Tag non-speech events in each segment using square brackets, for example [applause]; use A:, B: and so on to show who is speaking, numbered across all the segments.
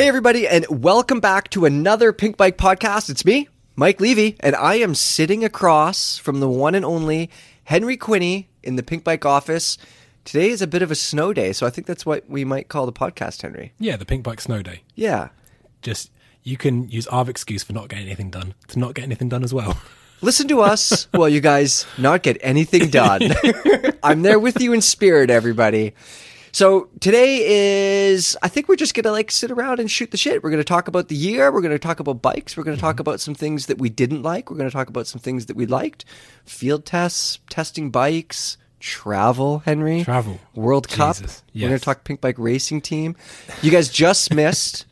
A: Hey, everybody, and welcome back to another Pink Bike podcast. It's me, Mike Levy, and I am sitting across from the one and only Henry Quinney in the Pink Bike office. Today is a bit of a snow day, so I think that's what we might call the podcast, Henry.
B: Yeah, the Pink Bike Snow Day.
A: Yeah.
B: Just you can use our excuse for not getting anything done to not get anything done as well. [laughs]
A: Listen to us while you guys not get anything done. [laughs] I'm there with you in spirit, everybody. So today is, I think we're just gonna like sit around and shoot the shit. We're gonna talk about the year. We're gonna talk about bikes. We're gonna talk mm-hmm. about some things that we didn't like. We're gonna talk about some things that we liked. Field tests, testing bikes, travel. Henry,
B: Travel.
A: World Cup.
B: Jesus,
A: We're gonna talk Pink Bike Racing Team. You guys just [laughs] missed.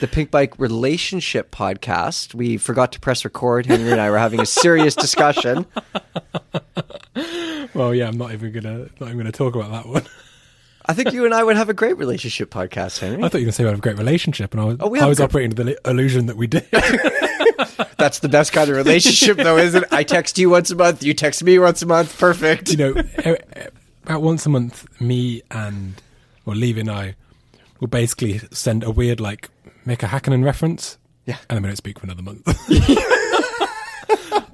A: The Pink Bike Relationship Podcast. We forgot to press record. Henry and I were having a serious discussion. [laughs]
B: well, yeah, I'm not even gonna not even gonna talk about that one.
A: I think you and I would have a great relationship podcast, Henry.
B: I thought you were gonna say we have a great relationship, and I was
A: Oh, we
B: I was
A: a
B: operating the illusion that we did. [laughs]
A: That's the best kind of relationship, though, isn't it? I text you once a month, you text me once a month. Perfect.
B: you know, about once a month, me and well, Levy and I will basically send a weird like make a Hakkinen reference.
A: Yeah.
B: and then we don't speak for another month. [laughs]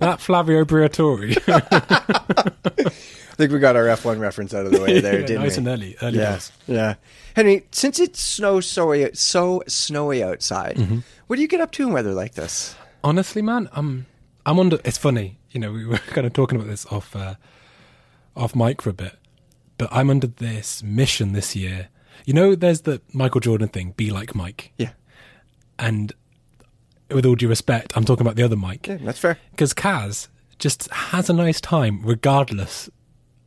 B: that Flavio Briatore, [laughs]
A: I think we got our F1 reference out of the way [laughs] there,
B: Yeah,
A: didn't
B: nice
A: we?
B: Nice and early, early
A: yeah,
B: doors.
A: yeah. Henry, since it's snow so so snowy outside,
B: Mm-hmm.
A: what do you get up to in weather like this?
B: Honestly, man, I'm I'm under. It's funny, you know, we were [laughs] kind of talking about this off uh, off mic for a bit, but I'm under this mission this year. You know, there's the Michael Jordan thing, be like Mike,
A: Yeah,
B: and with all due respect, I'm talking about the other Mike
A: yeah, that's fair.
B: because Kaz just has a nice time regardless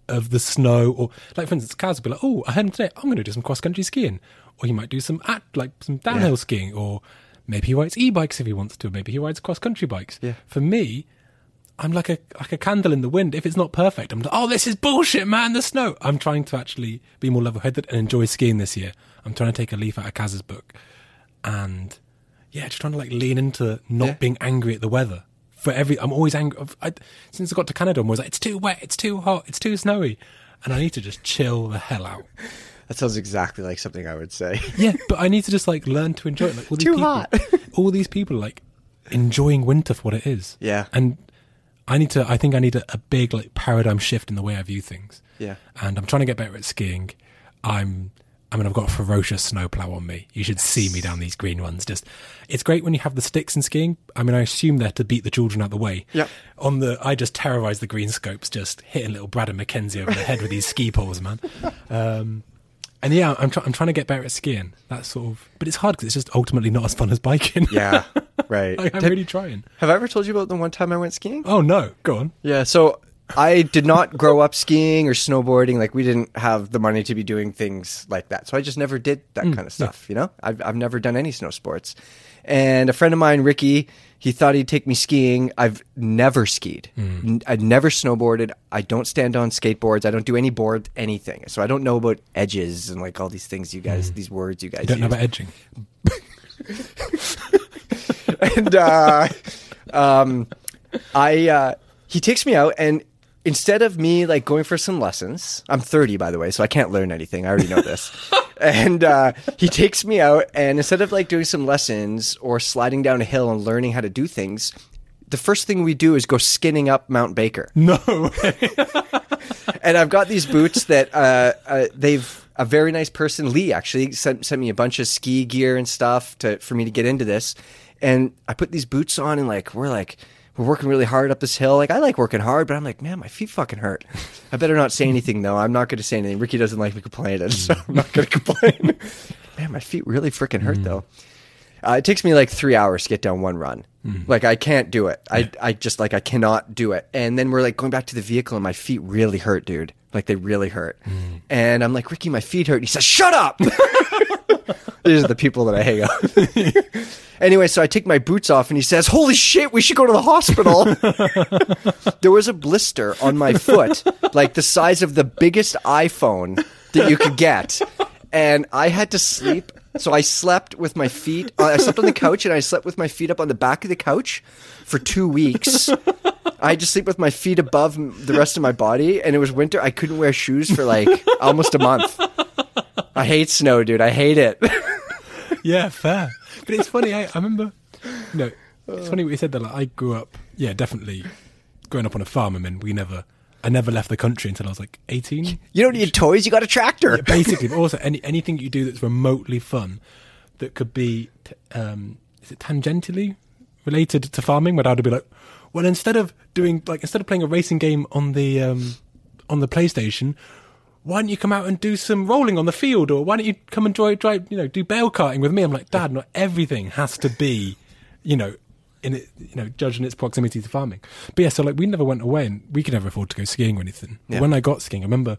B: of the snow or like for instance Kaz will be like oh I heard him today I'm going to do some cross country skiing or he might do some at like some downhill
A: Yeah.
B: skiing or maybe he rides e-bikes if he wants to or maybe he rides cross country bikes
A: Yeah.
B: for me I'm like a like a candle in the wind if it's not perfect I'm like oh this is bullshit man the snow I'm trying to actually be more level headed and enjoy skiing this year I'm trying to take a leaf out of Kaz's book and yeah, just trying to like lean into not
A: Yeah.
B: being angry at the weather. For every, I'm always angry. I, since I got to Canada, I'm always like, it's too wet, it's too hot, it's too snowy, and I need to just chill the hell out. [laughs]
A: That sounds exactly like something I would say. [laughs]
B: Yeah, but I need to just like learn to enjoy it. Like all these
A: Too
B: people,
A: hot. [laughs]
B: all these people are, like enjoying winter for what it is.
A: Yeah.
B: and I need to. I think I need a, a big like paradigm shift in the way I view things.
A: Yeah.
B: and I'm trying to get better at skiing. I'm. I mean, I've got a ferocious snowplow on me. You should see me down these green ones. Just, it's great when you have the sticks in skiing. I mean, I assume they're to beat the children out the way.
A: Yep.
B: On the, I just terrorise the green scopes, just hitting little Brad and Mackenzie over the head with these ski [laughs] poles, man. Um, and yeah, I'm, try- I'm trying to get better at skiing. That's sort of, but it's hard because it's just ultimately not as fun as biking.
A: Yeah, [laughs] right.
B: I, I'm really trying.
A: have I ever told you about the one time I went skiing?
B: Oh no, go on.
A: Yeah, so I did not grow up skiing or snowboarding. Like we didn't have the money to be doing things like that. So I just never did that kind of stuff, you know? I've I've never done any snow sports. And a friend of mine, Ricky, he thought he'd take me skiing. I've never skied. N- I've never snowboarded. I don't stand on skateboards. I don't do any board anything. So I don't know about edges and like all these things you guys these words you guys
B: You don't know about edging. [laughs]
A: and uh, um, I uh, he takes me out, and instead of me like going for some lessons, I'm 30 by the way, so I can't learn anything. I already know this. [laughs] and uh, he takes me out, and instead of like doing some lessons or sliding down a hill and learning how to do things. The first thing we do is go skinning up Mount Baker,
B: No [laughs] way.
A: and I've got these boots that uh, uh, they've a very nice person, Lee, actually sent sent me a bunch of ski gear and stuff to for me to get into this. And I put these boots on, and like we're like we're working really hard up this hill. Like I like working hard, but I'm like, man, my feet fucking hurt. I better not say anything though. I'm not going to say anything. Ricky doesn't like me complaining, [laughs] so I'm not going to complain. man, my feet really freaking hurt mm. though. Uh, it takes me like three hours to get down one run. Mm. Like I can't do it. I I just like I cannot do it. And then we're like going back to the vehicle, and my feet really hurt, dude. Like they really hurt. Mm. And I'm like, Ricky, my feet hurt. And he says, Shut up. [laughs] These are the people that I hang out. with. [laughs] anyway, so I take my boots off, and he says, "Holy shit, we should go to the hospital." [laughs] there was a blister on my foot, like the size of the biggest iPhone that you could get, and I had to sleep. So I slept with my feet. Uh, I slept on the couch, and I slept with my feet up on the back of the couch for two weeks. I had to sleep with my feet above the rest of my body, and it was winter. I couldn't wear shoes for like almost a month. I hate snow, dude. I hate it. [laughs]
B: yeah, fair. But it's funny. I, I remember. No, it's funny what you said that. Like, I grew up. Yeah, definitely growing up on a farm. I mean, we never. I never left the country until I was like eighteen.
A: You don't need toys. You got a tractor.
B: Basically, but also any anything you do that's remotely fun, that could be, t- um, is it tangentially related to farming? Where I'd be like, well, instead of doing like instead of playing a racing game on the um, on the PlayStation, why don't you come out and do some rolling on the field, or why don't you come and drive, drive you know, do bale karting with me? I'm like, Dad, not everything has to be, you know, in it, you know, judging its proximity to farming. But yeah, so like we never went away, and we could never afford to go skiing or anything.
A: Yeah.
B: when I got skiing, I remember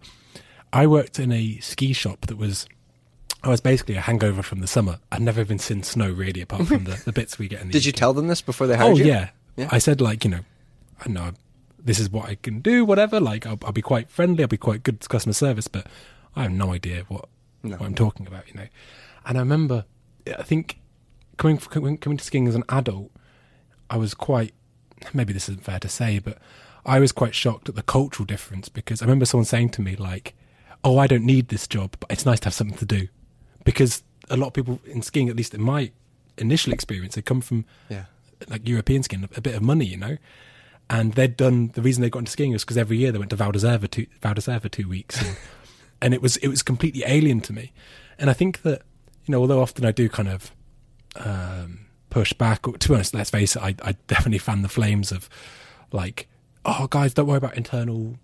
B: I worked in a ski shop that was. I was basically a hangover from the summer. I'd never even seen snow really, apart from the, [laughs] the bits we get in the
A: Did you tell them this before they hired
B: Oh
A: you?
B: yeah.
A: Yeah.
B: I said like you know, I know this is what I can do, whatever. Like I'll, I'll be quite friendly, I'll be quite good to customer service, but I have no idea what
A: No.
B: what I'm talking about, you know. And I remember, I think coming coming, coming to skiing as an adult, I was quite maybe this isn't fair to say, but I was quite shocked at the cultural difference because I remember someone saying to me like, "Oh, I don't need this job, but it's nice to have something to do," because a lot of people in skiing, at least in my initial experience, they come from
A: Yeah.
B: like European skiing, a bit of money, you know. And they'd done the reason they got into skiing was because every year they went to Val d'Isère for two, Val d'Isère for two weeks, and, [laughs] and it was it was completely alien to me. And I think that you know, although often I do kind of um, push back, or, to be honest, let's face it, I, I definitely fan the flames of like, oh guys, don't worry about internal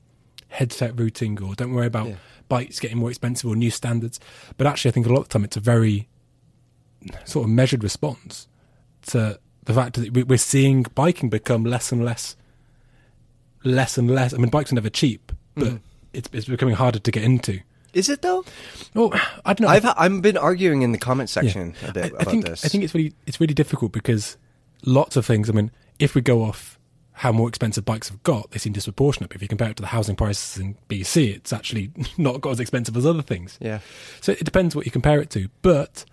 B: headset routing, or don't worry about
A: Yeah.
B: bikes getting more expensive or new standards. But actually, I think a lot of the time it's a very sort of measured response to the fact that we're seeing biking become less and less, less and less. I mean, bikes are never cheap, but
A: Mm-hmm.
B: it's, it's becoming harder to get into.
A: Is it though?
B: Oh, I don't know.
A: I've I've been arguing in the comment section a bit
B: I,
A: about
B: I think
A: this.
B: I think it's really it's really difficult because lots of things. I mean, if we go off how more expensive bikes have got, they seem disproportionate. But if you compare it to the housing prices in BC, it's actually [laughs] not got as expensive as other things.
A: yeah.
B: So it depends what you compare it to. But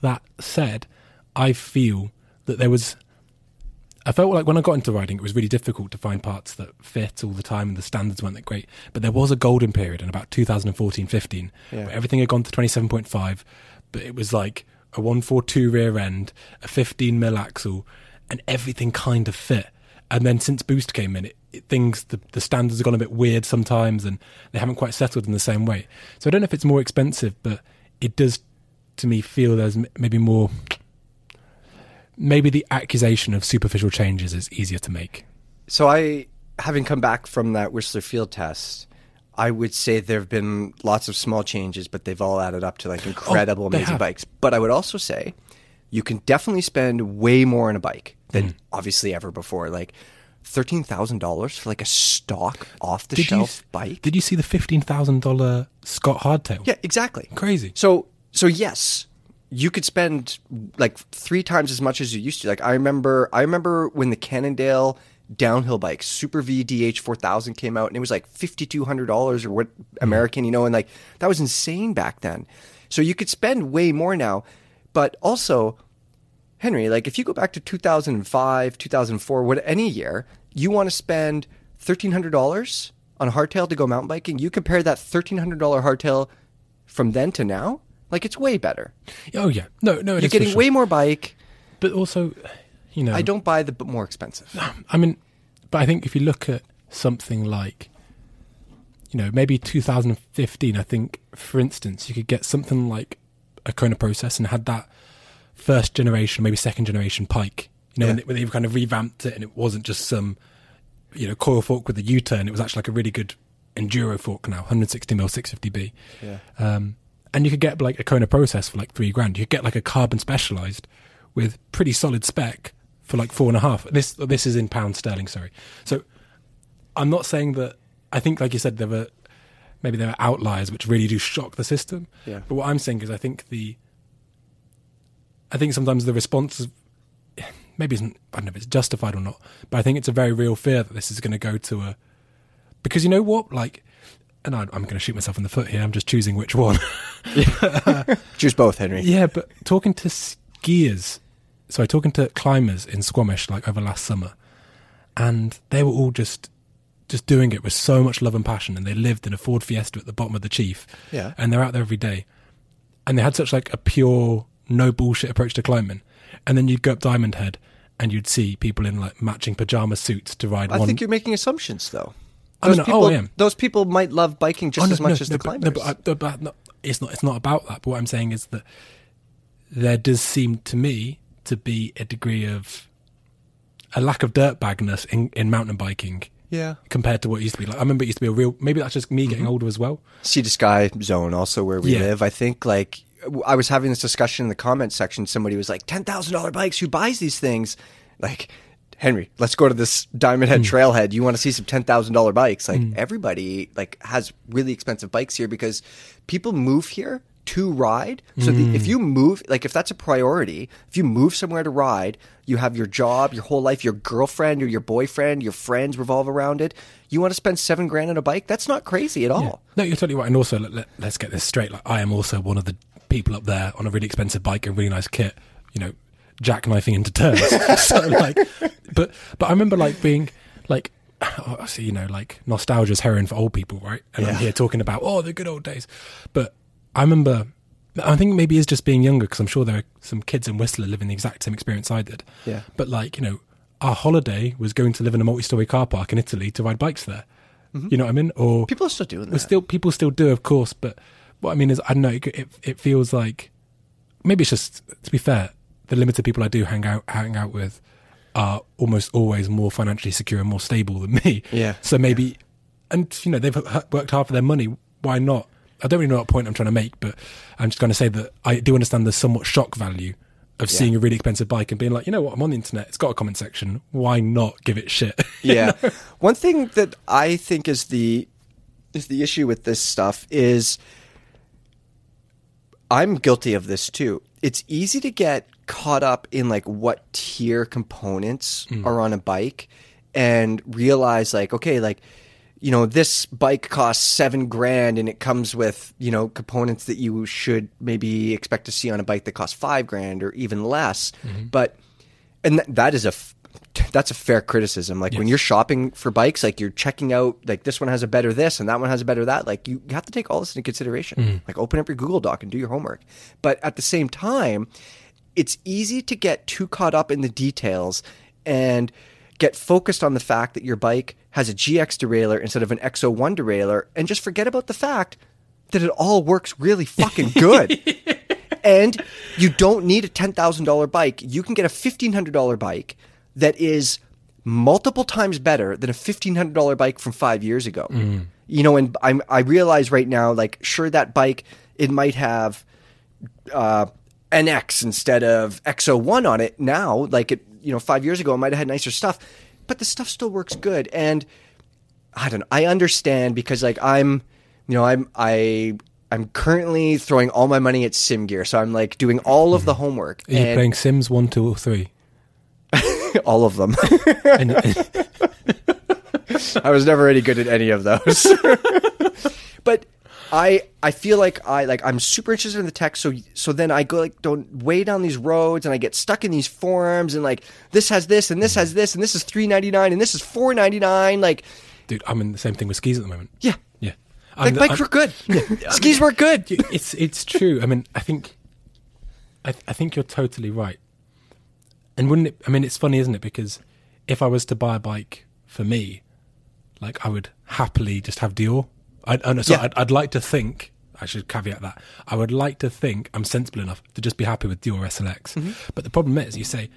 B: that said, I feel that there was. I felt like when I got into riding, it was really difficult to find parts that fit all the time, and the standards weren't that great. But there was a golden period in about 2014 15
A: Yeah.
B: where everything had gone to 27.5, but it was like a 142 rear end, a 15 mil axle, and everything kind of fit. And then since Boost came in, it, it, things the, the standards have gone a bit weird sometimes, and they haven't quite settled in the same way. So I don't know if it's more expensive, but it does to me feel there's maybe more. Maybe the accusation of superficial changes is easier to make.
A: So I, having come back from that Whistler field test, I would say there have been lots of small changes, but they've all added up to like incredible,
B: Oh,
A: amazing
B: have.
A: bikes. But I would also say you can definitely spend way more on a bike than
B: Mm.
A: obviously ever before. Like thirteen thousand dollars for like a stock off the
B: Did
A: shelf bike.
B: Did you see the fifteen thousand dollar Scott Hardtail?
A: yeah, exactly.
B: crazy.
A: So so yes, you could spend like three times as much as you used to. Like I remember I remember when the Cannondale downhill bike Super V DH four thousand came out and it was like fifty two hundred dollars or what hmm. American, you know, and like that was insane back then. So you could spend way more now. But also, Henry, like if you go back to two thousand and five, two thousand four, what any year, you want to spend thirteen hundred dollars on a hardtail to go mountain biking, you compare that thirteen hundred dollar hardtail from then to now, like it's way better.
B: Oh yeah, no, no,
A: You're getting
B: sure.
A: way more bike.
B: But also, you know,
A: I don't buy the more expensive. [sighs]
B: I mean, but I think if you look at something like, you know, maybe 2015, I think, for instance, you could get something like a Kona process and had that first generation, maybe second generation Pike. You know,
A: Yeah.
B: when, they, when they've kind of revamped it and it wasn't just some, you know, coil fork with a U-turn. It was actually like a really good enduro fork now, 160 mil 650B.
A: Yeah.
B: Um, and you could get like a Kona process for like three grand. You could get like a carbon specialized with pretty solid spec for like four and a half. This this is in pounds sterling, sorry. So I'm not saying that. I think, like you said, there were maybe there are outliers which really do shock the system.
A: Yeah.
B: But what I'm saying is, I think the I think sometimes the response is maybe isn't I don't know if it's justified or not, but I think it's a very real fear that this is going to go to a because you know what, like, and I, I'm going to shoot myself in the foot here. I'm just choosing which one. [laughs]
A: Choose both, Henry.
B: yeah, but talking to skiers, sorry, talking to climbers in Squamish like over last summer, and they were all just just doing it with so much love and passion, and they lived in a Ford Fiesta at the bottom of the Chief,
A: Yeah.
B: and they're out there every day, and they had such like a pure no bullshit approach to climbing, and then you'd go up Diamond Head and you'd see people in like matching pajama suits to ride one.
A: I
B: one.
A: think you're making assumptions, though.
B: I
A: Those
B: mean, oh,
A: people,
B: oh, I am.
A: those people might love biking just
B: Oh, no,
A: as much
B: no,
A: as
B: no,
A: the
B: but-
A: climbers.
B: Uh, no, but, I, but no, it's not. It's not about that. But what I'm saying is that there does seem to me to be a degree of a lack of dirtbagness in, in mountain biking
A: yeah.
B: compared to what it used to be. Like I remember it used to be a real. Maybe that's just me getting mm-hmm. older as well.
A: Sea to Sky zone, also where we
B: Yeah.
A: live. I think like I was having this discussion in the comment section. Somebody was like, ten thousand dollar bikes. Who buys these things? Like Henry, let's go to this Diamond Head hmm. Trailhead. You want to see some ten thousand dollar bikes? Like hmm. everybody like has really expensive bikes here because people move here to ride. So the, if hmm. you move, like if that's a priority, if you move somewhere to ride, you have your job, your whole life, your girlfriend or your boyfriend, your friends revolve around it. You want to spend seven grand on a bike? That's not crazy at all.
B: No, you're totally right. And also, let, let, let's get this straight. Like I am also one of the people up there on a really expensive bike and really nice kit. You know, jackknifing into turns. [laughs] [laughs] so like, but but I remember like being like. [sighs] See, you know, like nostalgia's heroin for old people, right? And I'm here talking about oh the good old days, but I remember. I think maybe it's just being younger because I'm sure there are some kids in Whistler living the exact same experience I did.
A: Yeah.
B: But like you know, our holiday was going to live in a multi-story car park in Italy to ride bikes there. Mm-hmm. You know what I mean? Or
A: People are still doing that.
B: still people still do, of course. But what I mean is, I don't know. It, it, it feels like maybe it's just to be fair. The limited people I do hang out hang out with are almost always more financially secure and more stable than [laughs] me.
A: Yeah.
B: So maybe, and you know, they've worked hard for their money. Why not? I don't really know what point I'm trying to make, but I'm just going to say that I do understand the somewhat shock value of seeing a really expensive bike and being like, you know what, I'm on the internet. It's got a comment section. Why not give it shit? [laughs]
A: yeah. One thing that I think is the is the issue with this stuff is I'm guilty of this too. It's easy to get caught up in like what tier components mm. are on a bike and realize like okay like you know this bike costs 7 grand and it comes with you know components that you should maybe expect to see on a bike that costs 5 grand or even less. Mm-hmm. But and th- that is a f- [laughs] that's a fair criticism. Like when you're shopping for bikes like you're checking out like this one has a better this and that one has a better that like you have to take all this into consideration. Mm. Like open up your google doc and do your homework. But at the same time it's easy to get too caught up in the details and get focused on the fact that your bike has a GX derailleur instead of an XO1 derailleur and just forget about the fact that it all works really fucking [laughs] good. and you don't need a $10,000 bike. You can get a $1,500 bike that is multiple times better than a $1,500 bike from five years ago. You know, and I'm, I realize right now, like, sure, that bike, it might have uh, NX instead of XO1 on it now. Like it, you know, five years ago, it might have had nicer stuff, but the stuff still works good. And I don't know. I understand because like I'm, you know, I'm I I'm currently throwing all my money at Sim Gear, so I'm like doing all of the mm-hmm. homework
B: Are you
A: and
B: playing Sims one, two, or three? [laughs]
A: all of them. [laughs]
B: And, [laughs] and-
A: I was never any good at any of those. but I I feel like I like I'm super interested in the tech so so then I go like don't way down these roads and I get stuck in these forums and like this has this and this has this and this is 3.99 and this is 4.99 like
B: dude, I'm in the same thing with skis at the moment.
A: yeah
B: Yeah,
A: like
B: I'm the-
A: bikes
B: I'm-
A: were good [laughs] skis were good
B: It's it's true. I mean, I think, I, I think you're totally right. And wouldn't it? I mean, it's funny, isn't it? Because if I was to buy a bike for me, like I would happily just have Deore. I'd, uh, no, sorry,
A: Yeah.
B: I'd, I'd like to think. I should caveat that. I would like to think I'm sensible enough to just be happy with Deore SLX.
A: Mm-hmm.
B: But the problem is, you say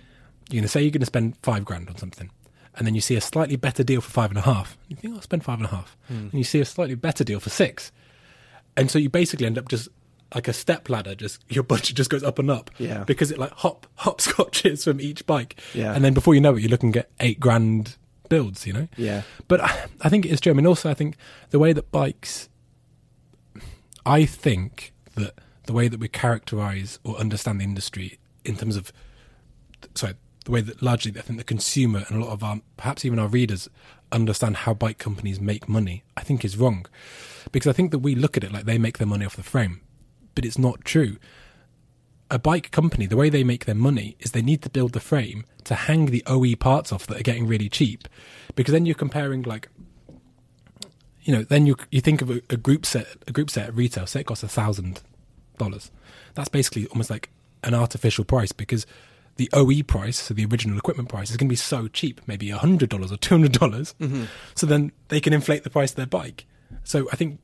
B: you're going to say you're going to spend five grand on something, and then you see a slightly better deal for five and a half. You think I'll spend five and a half,
A: Hmm.
B: and you see a slightly better deal for six, and so you basically end up just like a step ladder. Just your budget [laughs] just goes up and up.
A: Yeah.
B: Because it like hop [laughs] hopscotches from each bike.
A: Yeah.
B: And then before you know it, you're looking at eight grand builds. You know.
A: Yeah.
B: But I, I think it's true. I mean, also I think the way that bikes. I think that the way that we characterize or understand the industry in terms of, sorry, the way that largely I think the consumer and a lot of our, perhaps even our readers, understand how bike companies make money, I think is wrong. Because I think that we look at it like they make their money off the frame, but it's not true. A bike company, the way they make their money is they need to build the frame to hang the OE parts off that are getting really cheap. Because then you're comparing like you know, then you you think of a, a group set, a group set at retail, say it costs a thousand dollars. That's basically almost like an artificial price because the OE price, so the original equipment price, is going to be so cheap, maybe $100 or $200. dollars mm-hmm. So then they can inflate the price of their bike. So I think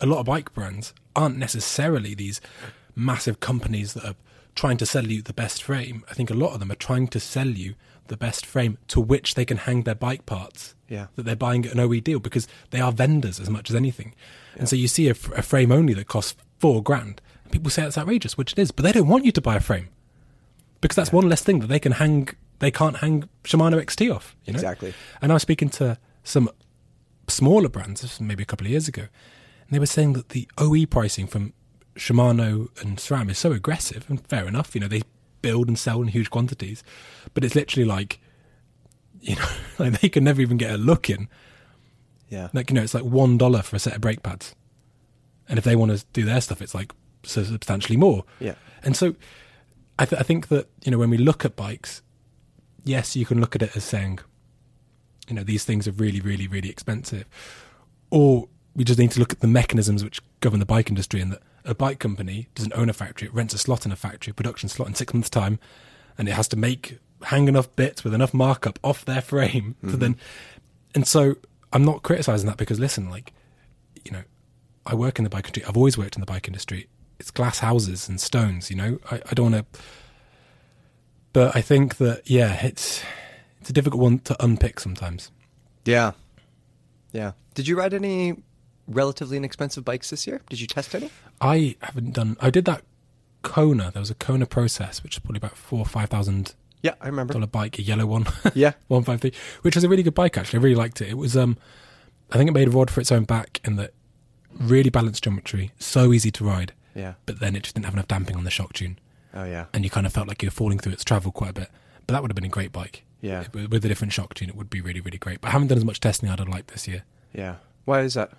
B: a lot of bike brands aren't necessarily these massive companies that are trying to sell you the best frame. I think a lot of them are trying to sell you the best frame to which they can hang their bike parts
A: Yeah.
B: that they're buying at an OE deal because they are vendors as much as anything. And so you see a, f- a frame only that costs four grand. And people say that's outrageous, which it is, but they don't want you to buy a frame because that's one less thing that they can hang. They can't hang Shimano XT off. You know?
A: Exactly.
B: And I was speaking to some smaller brands, maybe a couple of years ago, and they were saying that the OE pricing from Shimano and SRAM is so aggressive, and fair enough, you know, they build and sell in huge quantities, but it's literally like, [laughs] you know, like they can never even get a look in.
A: Yeah.
B: Like, you know, it's like one dollar for a set of brake pads. And if they want to do their stuff, it's like substantially more.
A: Yeah.
B: And so I, th- I think that, you know, when we look at bikes, yes, you can look at it as saying, you know, these things are really, really, really expensive. Or we just need to look at the mechanisms which govern the bike industry and that a bike company doesn't own a factory, it rents a slot in a factory, production slot in six months' time, and it has to make hang enough bits with enough markup off their frame to mm-hmm. then and so I'm not criticizing that because listen, like, you know, I work in the bike industry. I've always worked in the bike industry. It's glass houses and stones, you know. I, I don't want to, but I think that yeah, it's it's a difficult one to unpick sometimes.
A: Yeah. Yeah. Did you ride any relatively inexpensive bikes this year? Did you test any?
B: I haven't done. I did that Kona. There was a Kona process, which is probably about four or five thousand
A: Yeah, I remember.
B: dollar bike, a yellow one. [laughs]
A: Yeah.
B: one five three, which was a really good bike actually. I really liked it. It was um, I think it made a rod for its own back in that really balanced geometry, so easy to ride,
A: Yeah.
B: but then it just didn't have enough damping on the shock tune,
A: Oh yeah.
B: and you kind of felt like you were falling through its travel quite a bit. But that would have been a great bike.
A: Yeah.
B: with, with a different shock tune, it would be really really great. But I haven't done as much testing I'd like this year.
A: Yeah. Why is that?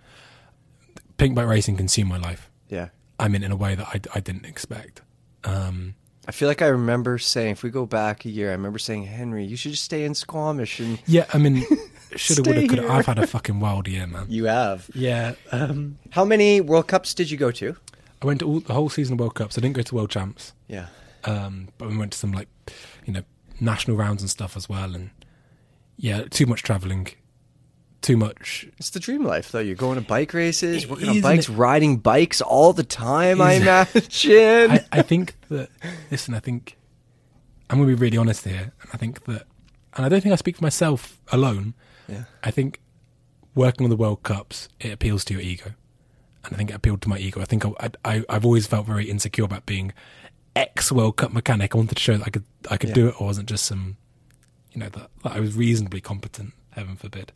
B: Pink bike racing consumed my life.
A: Yeah.
B: I mean, in a way that I, I didn't expect. Um,
A: I feel like I remember saying, if we go back a year, I remember saying, Henry, you should just stay in Squamish. And
B: yeah, I mean, [laughs] shoulda, woulda, coulda. I've had a fucking wild year, man.
A: you have.
B: Yeah, um,
A: How many World Cups did you go to?
B: I went to all, the whole season of World Cups. I didn't go to World Champs.
A: Yeah.
B: um, but we went to some like you know national rounds and stuff as well and yeah too much traveling too much.
A: It's the dream life, though. You're going to bike races,
B: It
A: working on bikes,
B: isn't
A: riding bikes all the time, I imagine.
B: I, I think that listen i think i'm going to be really honest here and i think that and i don't think i speak for myself alone.
A: Yeah.
B: i think working on the world cups it appeals to your ego. And i think it appealed to my ego. I think I, I, i've always felt very insecure about being ex world cup mechanic. I wanted to show that i could i could
A: Yeah.
B: do it. Or wasn't just some you know that, that i was reasonably competent heaven forbid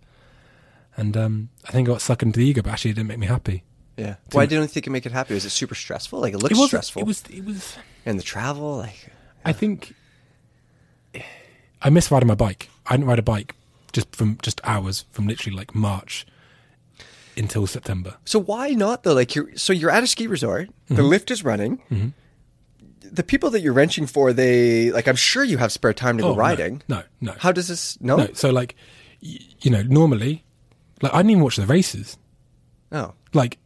B: and um, I think I got sucked into the ego, but actually it didn't make me happy.
A: Yeah. Why didn't you think it make it happy? Was it super stressful? Like, it looked
B: it was
A: stressful.
B: It was. It was.
A: and the travel, like,
B: I think I miss riding my bike. I didn't ride a bike just from just hours from literally like March until September.
A: So why not though? Like you're so you're at a ski resort. The
B: Mm-hmm.
A: lift is running. The people that you're wrenching for, they like. I'm sure you have spare time to go
B: Oh, no.
A: riding.
B: No, no,
A: How does this? No.
B: no. So like, y- you know, normally, like I didn't even watch the races.
A: Oh.
B: Like,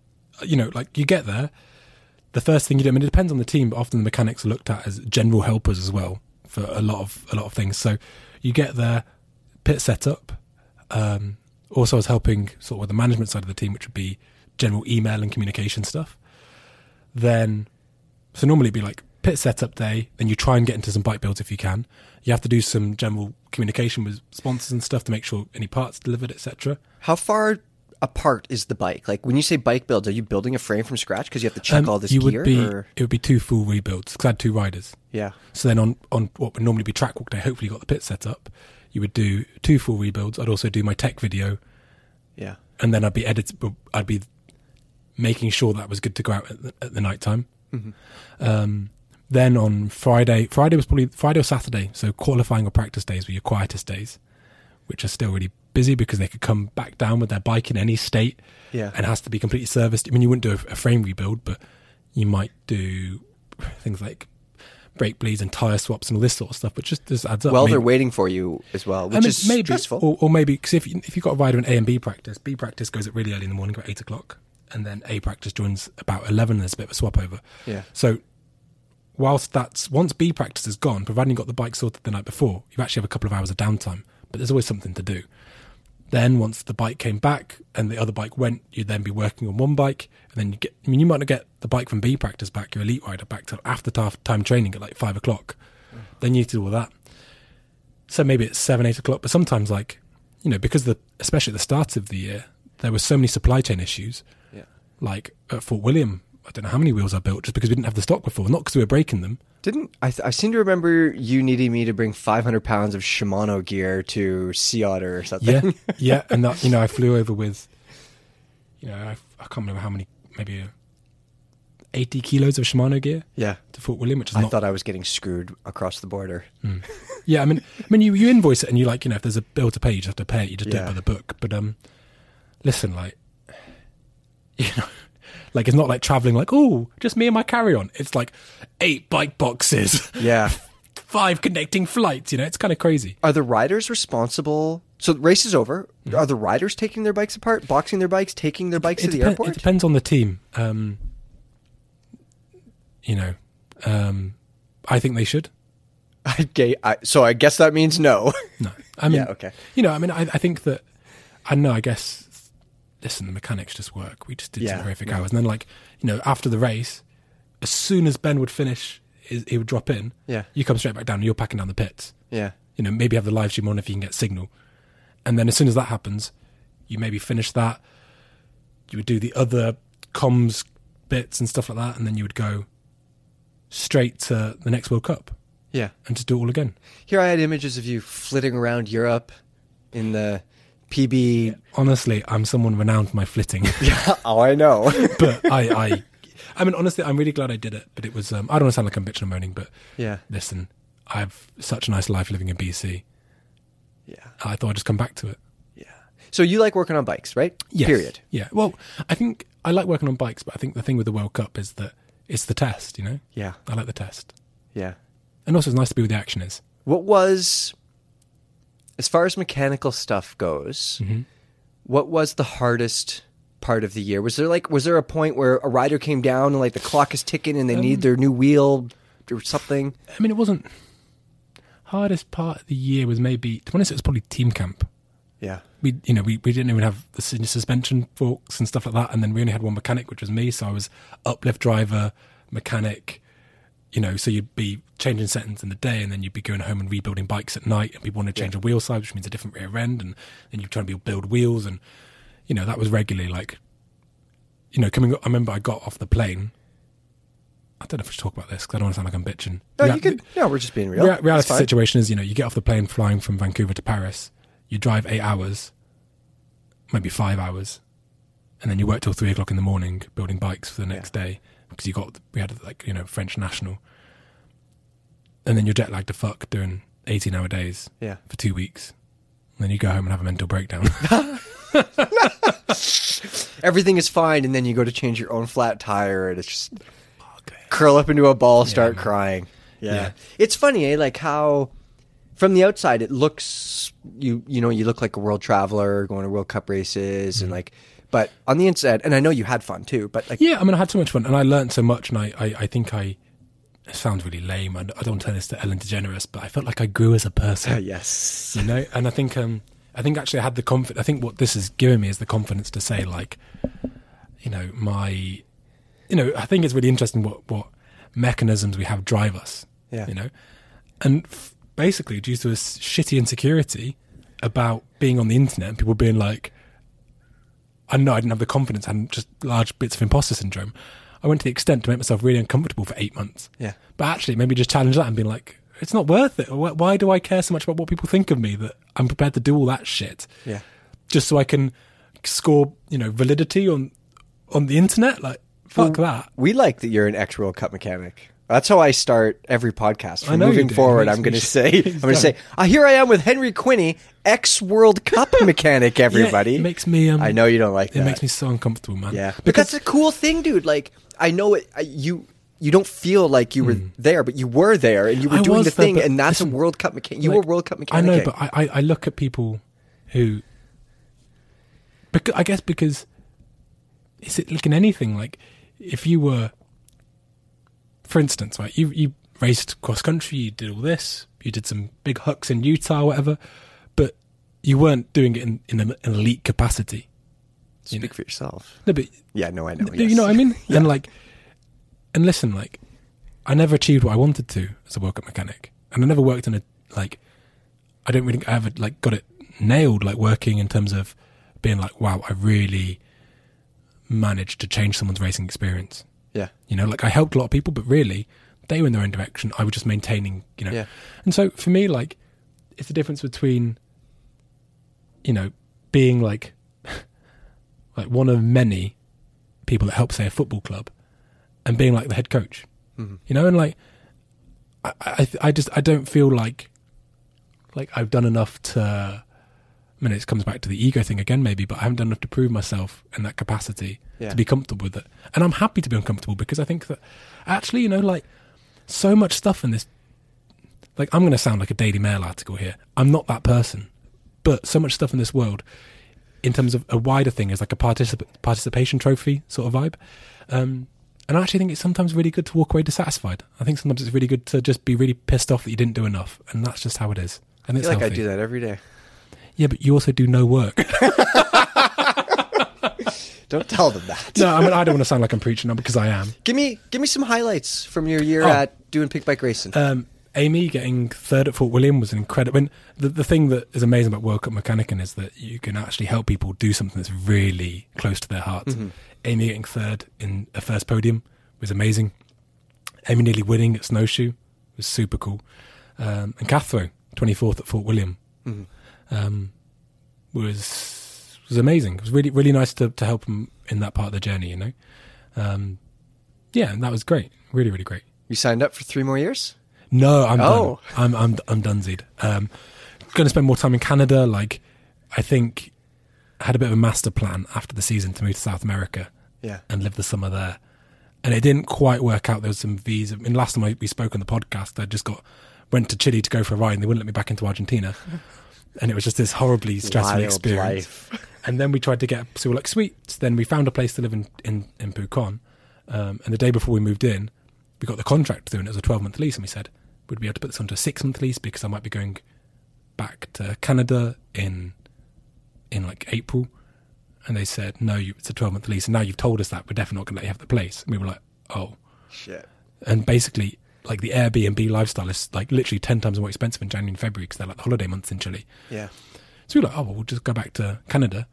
B: you know, like you get there, the first thing you do. I mean, it depends on the team, but often the mechanics are looked at as general helpers as well for a lot of a lot of things. So you get there, pit setup. Um, also, I was helping sort of with the management side of the team, which would be general email and communication stuff. Then, so normally it'd be like pit setup day. Then you try and get into some bike builds if you can. You have to do some general communication with sponsors and stuff to make sure any parts delivered, etc.
A: How far apart is the bike? Like when you say bike builds, are you building a frame from scratch because you have to check
B: Um,
A: all this
B: you
A: gear?
B: would be
A: or?
B: it would be two full rebuilds because I had two riders.
A: Yeah.
B: So then on on what would normally be track walk day, hopefully you got the pit set up. You would do two full rebuilds. I'd also do my tech video,
A: Yeah.
B: and then I'd be edit. I'd be making sure that was good to go out at the, at the night time. Um, then on Friday, Friday was probably Friday or Saturday. So qualifying or practice days were your quietest days, which are still really busy because they could come back down with their bike in any state
A: Yeah.
B: and has to be completely serviced. I mean, you wouldn't do a, a frame rebuild, but you might do things like brake bleeds and tire swaps and all this sort of stuff. But just this adds up.
A: Well,
B: Maybe-
A: they're waiting for you as well, which
B: I mean,
A: is
B: maybe,
A: stressful.
B: or, or maybe because if you, if you've got a rider in A and B practice, B practice goes at really early in the morning, about eight o'clock, and then A practice joins about eleven. And there's a bit of a swap over.
A: Yeah.
B: So whilst that's once B practice is gone, providing you got the bike sorted the night before, you actually have a couple of hours of downtime. But there's always something to do. Then once the bike came back and the other bike went, you'd then be working on one bike, and then you get. I mean, you might not get the bike from B practice back, your elite rider back till after time training at like five o'clock. Mm. Then you need to do all that. So maybe it's seven, eight o'clock. But sometimes, like you know, because the especially at the start of the year, there were so many supply chain issues.
A: Yeah.
B: Like at Fort William, I don't know how many wheels I built just because we didn't have the stock before, not because we were breaking them.
A: Didn't I? Th- I seem to remember you needing me to bring 500 pounds of Shimano gear to Sea Otter or something.
B: Yeah, [laughs] yeah, and that you know I flew over with, you know, I, I can't remember how many, maybe uh, eighty kilos of Shimano gear
A: yeah.
B: to Fort William, which is
A: I
B: not.
A: thought I was getting screwed across the border.
B: yeah, I mean, I mean, you, you invoice it and you like, you know, if there's a bill to pay, you just have to pay it. You just do
A: Yeah.
B: it by the book. But um, listen, like, like it's not like traveling. Like, oh, just me and my carry on. It's like eight bike boxes,
A: Yeah. [laughs]
B: five connecting flights. You know, it's kind of crazy.
A: Are the riders responsible? So the race is over. Are the riders taking their bikes apart, boxing their bikes, taking their bikes to the airport?
B: It depends on the team. Um, you know, um, I think they should. [laughs]
A: Okay, I, so I guess that means no.
B: No, I [laughs] mean,
A: Yeah, okay.
B: You know, I mean, I, I think that I don't know. I guess. Listen, the mechanics just work. We just did
A: Yeah,
B: some horrific
A: yeah.
B: hours, and then like you know, after the race, as soon as Ben would finish, he would drop in.
A: Yeah.
B: you come straight back down, and you're packing down the pits.
A: yeah.
B: You know, maybe have the live stream on if you can get signal, and then as soon as that happens, you maybe finish that. You would do the other comms bits and stuff like that, and then you would go straight to the next World Cup
A: Yeah.
B: and just do it all again.
A: Here I had images of you flitting around Europe in the PB.
B: Honestly, I'm someone renowned for my flitting. [laughs]
A: yeah, oh, I know. [laughs]
B: but I, I, I mean, honestly, I'm really glad I did it. But it was, um, I don't want to sound like I'm bitching and moaning, but
A: yeah.
B: listen, I have such a nice life living in BC.
A: Yeah.
B: I thought I'd just come back to it.
A: Yeah. So you like working on bikes, right?
B: Yes.
A: Period.
B: Yeah. Well, I think I like working on bikes, but I think the thing with the World Cup is that it's the test, you know?
A: Yeah.
B: I like the test.
A: Yeah.
B: And also, it's nice to be where the action is.
A: What was, as far as mechanical stuff goes,
B: Mm-hmm.
A: what was the hardest part of the year? Was there like, was there a point where a rider came down and like the clock is ticking and they
B: Um,
A: need their new wheel or something?
B: I mean, it wasn't. Hardest part of the year was maybe, to be honest, it was probably team camp.
A: Yeah.
B: we you know we, we didn't even have the suspension forks and stuff like that and then we only had one mechanic which was me so i was uplift driver mechanic you know so you'd be changing settings in the day and then you'd be going home and rebuilding bikes at night and people want to change a wheel size which means a different rear end and then you're trying to build wheels and you know that was regularly like you know coming up, i remember i got off the plane. I don't know if I should talk about this because i don't want to sound like i'm bitching.
A: No, you could. No, we're just being real.
B: Rea- reality situation is, you know, you get off the plane flying from Vancouver to Paris, you drive eight hours, maybe five hours, and then you work till three o'clock in the morning building bikes for the next day because you got we had like you know French national, and then you're jet lagged to fuck doing eighteen hour days
A: Yeah.
B: for two weeks, and then you go home and have a mental breakdown. [laughs] [laughs]
A: Everything is fine, and then you go to change your own flat tire, and it's just curl up into a ball, start
B: man.
A: crying. Yeah.
B: Yeah.
A: it's funny, eh? Like how from the outside it looks you you know you look like a world traveler going to World Cup races
B: Mm-hmm.
A: and like, but on the inside, and I know you had fun too, but like
B: yeah, I mean, I had so much fun, and I learned so much, and I I, I think I. It sounds really lame. and I don't want to turn this to Ellen DeGeneres, but I felt like I grew as a person. [laughs]
A: yes,
B: you know and i think um i think actually i had the confidence i think what this has given me is the confidence to say like you know my you know i think it's really interesting what what mechanisms we have drive us
A: Yeah.
B: you know and f- basically due to this shitty insecurity about being on the internet and people being like i know i didn't have the confidence and just large bits of imposter syndrome. I went to the extent to make myself really uncomfortable for eight months.
A: Yeah.
B: but actually maybe just challenge that and being like it's not worth it. Why- why do i care so much about what people think of me that i'm prepared to do all that shit?
A: Yeah,
B: just so i can score you know validity on on the internet? Like fuck that.
A: we like that you're an ex World Cup mechanic. That's how I start every podcast. From moving forward, I'm [laughs] going to say, I'm going to say, uh, here I am with Henry Quinney, ex World Cup [laughs] mechanic. Everybody,
B: Yeah, it makes me um,
A: I know you don't like
B: it
A: that.
B: It makes me so uncomfortable man
A: Yeah, but
B: because
A: that's a cool thing, dude. Like, I know it. I, you you don't feel like you were there, but you were there, and you were.
B: I
A: doing the
B: there,
A: thing, and that's
B: listen,
A: a World Cup mechanic. You
B: like,
A: were World Cup mechanic.
B: I know, but I, I, I look at people who, because I guess because is it like in anything like if you were for instance, right, you you raced cross country, you did all this, you did some big hucks in Utah, whatever, but you weren't doing it in, in an elite capacity.
A: Speak
B: know.
A: for yourself.
B: No, but
A: Yeah, no, I know.
B: you
A: yes.
B: know what I mean? [laughs] And like, and listen, like, I never achieved what I wanted to as a World Cup mechanic, and I never worked in a like, I don't really I ever like got it nailed, like working in terms of being like, wow, I really managed to change someone's racing experience.
A: Yeah.
B: You know, like I helped a lot of people, but really they were in their own direction. I was just maintaining, you know.
A: Yeah.
B: And so for me, like, it's the difference between, you know, being like, [laughs] like one of many people that help, say, a football club, and being like the head coach. Mm-hmm. You know, and like, I, I, I just, I don't feel like, like I've done enough to. I mean, it comes back to the ego thing again, maybe, but I haven't done enough to prove myself in that capacity
A: Yeah.
B: to be comfortable with it. And I'm happy to be uncomfortable because I think that actually, you know, like so much stuff in this. Like, I'm going to sound like a Daily Mail article here. I'm not that person, but so much stuff in this world, in terms of a wider thing, is like a particip- participation trophy sort of vibe. Um, and I actually think it's sometimes really good to walk away dissatisfied. I think sometimes it's really good to just be really pissed off that you didn't do enough, and that's just how it is. And
A: I
B: it's
A: feel like I do that every day.
B: Yeah, but you also do no work. [laughs]
A: Don't tell them that.
B: no, I mean I don't want to sound like I'm preaching now because I am.
A: Give me give me some highlights from your year
B: Oh.
A: at doing pig bike racing.
B: Um, Amy getting third at Fort William was an incredible. I mean, the the thing that is amazing about World Cup Mechanicing is that you can actually help people do something that's really close to their heart. Amy getting third in a first podium was amazing. Amy nearly winning at Snowshoe was super cool. Um, and Cathro, 24th at Fort William, um, was was amazing. It was really really nice to to help them in that part of the journey. You know, um, yeah, and that was great. Really really great.
A: you signed up for three more years?
B: No, I'm
A: Oh.
B: done. I'm I'm I'm done. Um, going to spend more time in Canada. Like, I think I had a bit of a master plan after the season to move to South America
A: Yeah.
B: and live the summer there, and it didn't quite work out. There was some visa. I mean, last time I, we spoke on the podcast, I just got went to Chile to go for a ride, and they wouldn't let me back into Argentina, [laughs] and it was just this horribly stressful
A: Wild
B: experience.
A: life. [laughs]
B: And then we tried to get, so we were like, sweet. Then we found a place to live in, in, in. Um, and the day before we moved in, we got the contract through and it was a 12 month lease. And we said, we'd we be able to put this onto a six month lease because I might be going back to Canada in, in like April. And they said, no, you, it's a 12 month lease. And now you've told us that, we're definitely not going to let you have the place. And we were like, oh.
A: Shit.
B: And basically, like the Airbnb lifestyle is like literally 10 times more expensive in January and February because they're like the holiday months in Chile.
A: Yeah.
B: So we were like, oh, well, we'll just go back to Canada.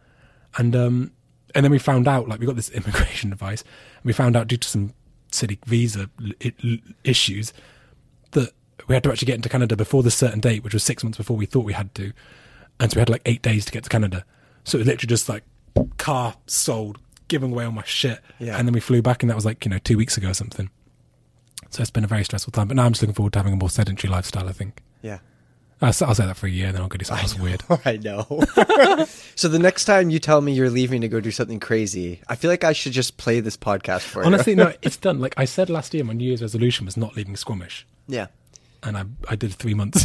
B: And um, and then we found out, like, we got this [laughs] immigration advice, and we found out due to some silly visa l- i- l- issues that we had to actually get into Canada before this certain date, which was six months before we thought we had to. And so we had like eight days to get to Canada. So it was literally just like car sold, giving away all my shit.
A: Yeah.
B: And then we flew back, and that was like, you know, two weeks ago or something. So it's been a very stressful time. But now I'm just looking forward to having a more sedentary lifestyle, I think.
A: Yeah.
B: I'll, I'll say that for a year, and then I'll go do something else weird. [laughs]
A: I know. [laughs] so the next time you tell me you're leaving to go do something crazy, I feel like I should just play this podcast for you.
B: Honestly, no, [laughs] it's done. Like I said last year, my New Year's resolution was not leaving Squamish.
A: Yeah.
B: and I I did three months.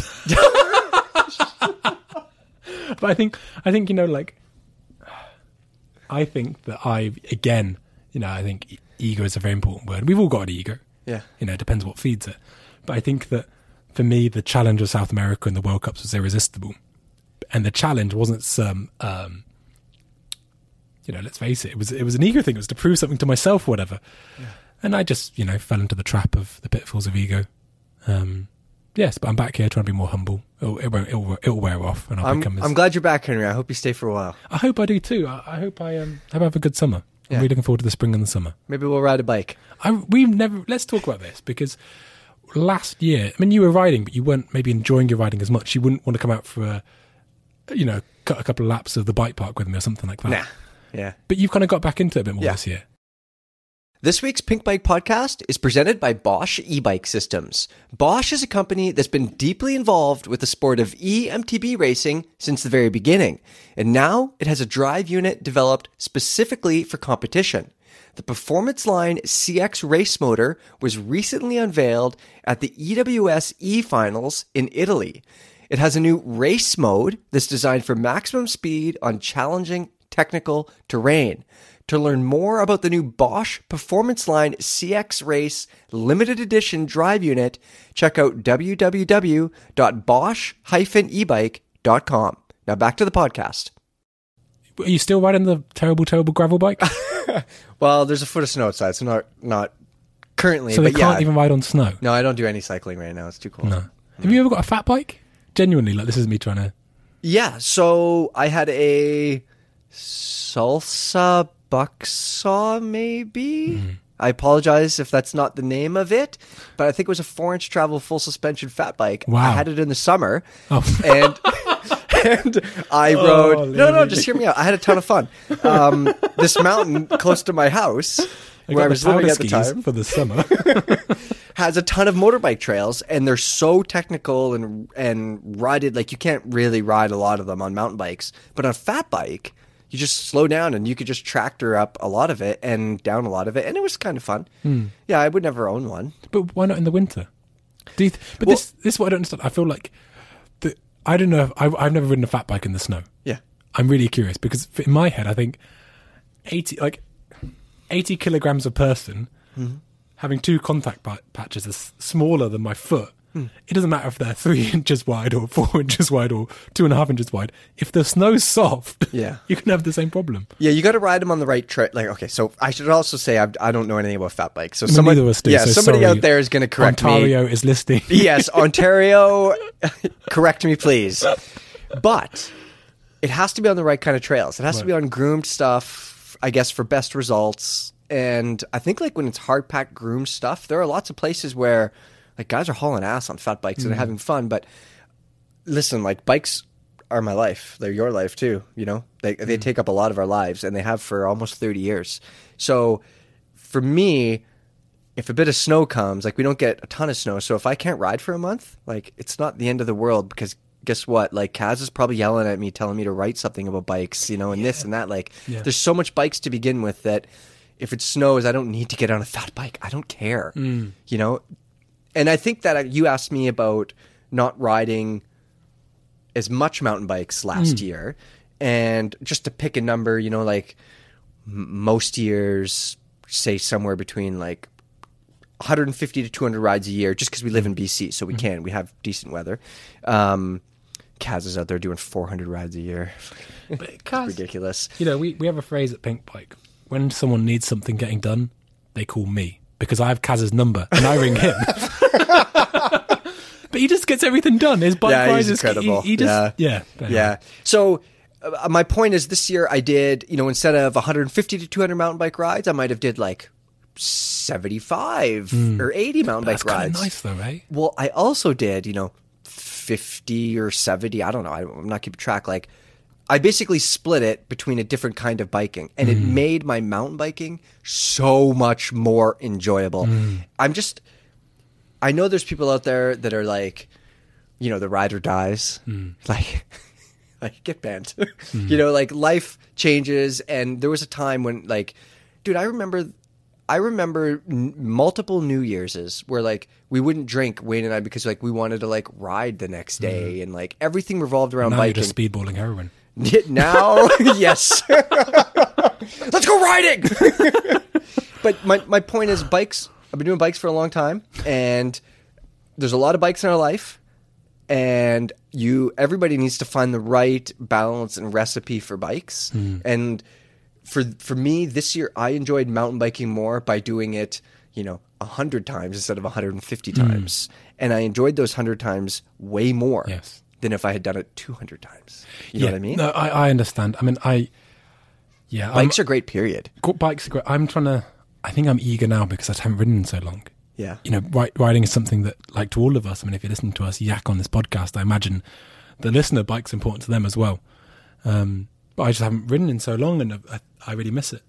B: but I think I think you know like I think that I again you know I think ego is a very important word. We've all got an ego.
A: Yeah.
B: You know, it depends what feeds it. But I think that for me, the challenge of South America and the World Cups was irresistible. And the challenge wasn't some, um, you know, let's face it, it was it was an ego thing. It was to prove something to myself, or whatever. And I just, you know, fell into the trap of the pitfalls of ego. Um, yes, but I'm back here trying to be more humble. It'll, it won't, it'll, it'll wear off, and I'll
A: I'm,
B: become. As,
A: I'm glad you're back, Henry. I hope you stay for a while.
B: I hope I do too. I, I hope I um, hope I have a good summer. I'm really looking forward to the spring and the summer.
A: Maybe we'll ride a bike.
B: I we've never. Let's talk about this because last year, I mean, you were riding, but you weren't maybe enjoying your riding as much. You wouldn't want to come out for a, you know, cut a couple of laps of the bike park with me or something like that.
A: Nah. Yeah.
B: But you've kind of got back into it a bit more
A: Yeah.
B: this year.
A: This week's Pink Bike podcast is presented by Bosch e-bike systems. Bosch is a company that's been deeply involved with the sport of e-MTB racing since the very beginning. And now it has a drive unit developed specifically for competition. The Performance Line CX race motor was recently unveiled at the EWS E Finals in Italy. It has a new race mode that's designed for maximum speed on challenging technical terrain. To learn more about the new Bosch Performance Line CX Race limited edition drive unit, check out www.bosch-ebike.com. Now back to the podcast.
B: Are you still riding the terrible, terrible gravel bike? [laughs]
A: Well, there's a foot of snow outside, so not not currently,
B: so they
A: but yeah.
B: can't even ride on snow.
A: no, I don't do any cycling right now. It's too cold.
B: No. Have you ever got a fat bike? Genuinely, like this is me trying to.
A: Yeah, so I had a salsa bucksaw, maybe.
B: Hmm.
A: I apologize if that's not the name of it, but I think it was a four-inch travel full suspension fat bike.
B: Wow.
A: I had it in the summer,
B: Oh.
A: and [laughs] and I
B: Oh,
A: rode. no, no, just hear me out. I had a ton of fun. Um, [laughs] this mountain close to my house,
B: I
A: where I was living at the time,
B: for the summer. [laughs]
A: has a ton of motorbike trails and they're so technical and and rided like you can't really ride a lot of them on mountain bikes but on a fat bike you just slow down and you could just tractor up a lot of it and down a lot of it and it was kind of fun yeah i would never own one
B: but why not in the winter? Do you th- but
A: Well-
B: this this is what I don't understand. I feel like the I don't know. If, I, I've never ridden a fat bike in the snow.
A: yeah
B: I'm really curious because in my head, I think eighty like eighty kilograms a person
A: Mm-hmm.
B: having two contact patches is smaller than my foot.
A: Hmm.
B: It doesn't matter if they're three [laughs] inches wide or four [laughs] inches wide or two and a half inches wide. If the snow's [laughs] soft,
A: Yeah.
B: you can have the same problem.
A: yeah you got to ride them on the right track like okay so i should also say I've, i don't know anything about fat bikes so
B: mean,
A: someone
B: neither do,
A: yeah
B: so
A: somebody
B: sorry.
A: out there is going to correct me
B: Ontario is listing.
A: yes, Ontario, correct me, please. But it has to be on the right kind of trails. It has to be on groomed stuff, I guess, for best results. And I think like when it's hard packed groomed stuff, there are lots of places where like guys are hauling ass on fat bikes and they're having fun. But listen, like bikes are my life. They're your life too. You know, they they take up a lot of our lives, and they have for almost thirty years. So for me, if a bit of snow comes, like we don't get a ton of snow, so if I can't ride for a month, like it's not the end of the world because guess what? Like Kaz is probably yelling at me, telling me to write something about bikes, you know, and this and that. Like
B: Yeah.
A: there's so much bikes to begin with that if it snows, I don't need to get on a fat bike. I don't care,
B: Mm.
A: you know. And I think that you asked me about not riding as much mountain bikes last hmm. year, and just to pick a number, you know, like most years, say somewhere between like 150 to 200 rides a year, just because we live in hmm. BC, so we hmm. can. We have decent weather. Um, Kaz is out there doing 400 rides a year. [laughs] It's
B: Kaz,
A: ridiculous.
B: You know, we, we have a phrase at Pinkbike. When someone needs something getting done, they call me because I have Kaz's number and I ring him. [laughs] [laughs] but he just gets everything done. His bike
A: Yeah,
B: rides is
A: incredible.
B: He, he just, yeah,
A: yeah. Yeah. So uh, my point is, this year I did, you know, instead of 150 to 200 mountain bike rides, I might have did like 75 or 80 mountain
B: That's
A: bike rides.
B: nice, though, eh?
A: Well, I also did, you know, 50 or 70. I don't know. I- I'm not keeping track. Like, I basically split it between a different kind of biking, and it made my mountain biking so much more enjoyable. I'm just, I know there's people out there that are like, you know, the rider dies. Hmm. [laughs] Like, like get bent. [laughs] Hmm. you know, like life changes, and there was a time when, like, dude, I remember, I remember n- multiple New Year's where like we wouldn't drink Wayne and I because like we wanted to like ride the next hmm. day, and like everything revolved around
B: Now you're
A: biking.
B: just speedballing heroin.
A: now, [laughs] yes, let's go riding. but my my point is, bikes. I've been doing bikes for a long time, and there's a lot of bikes in our life and you everybody needs to find the right balance and recipe for bikes hmm. and for for me this year i enjoyed mountain biking more by doing it you know 100 times instead of 150 hmm. times and i enjoyed those 100 times way more
B: Yes.
A: than if i had done it 200 times you know what i mean
B: No, I, I understand. I mean, I, yeah, I'm,
A: bikes are great period
B: bikes are great. I'm trying to. I think I'm eager now because I haven't ridden in so long.
A: yeah
B: You know, ri- riding is something that, like to all of us. I mean, if you're listening to us yak on this podcast, I imagine the listener bike's important to them as well. Um, but I just haven't ridden in so long, and I, I really miss it.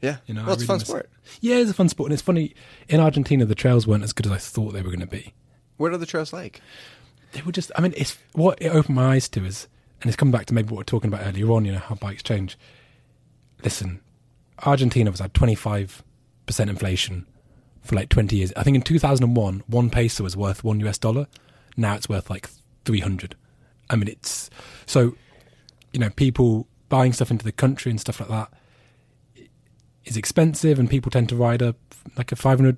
A: yeah
B: You know,
A: well
B: I
A: it's a
B: really
A: fun
B: miss
A: sport
B: It. Yeah, it's a fun sport, and it's funny. In Argentina, the trails weren't as good as I thought they were going to be.
A: what are the trails like
B: They were just. I mean, it's what it opened my eyes to is, and it's come back to maybe what we we're talking about earlier on. You know how bikes change. Listen, Argentina was five percent inflation for like twenty years. I think in two thousand and one, one peso was worth one US dollar. Now it's worth like three hundred. I mean, it's so. You know, people buying stuff into the country and stuff like that is expensive, and people tend to ride a like a 500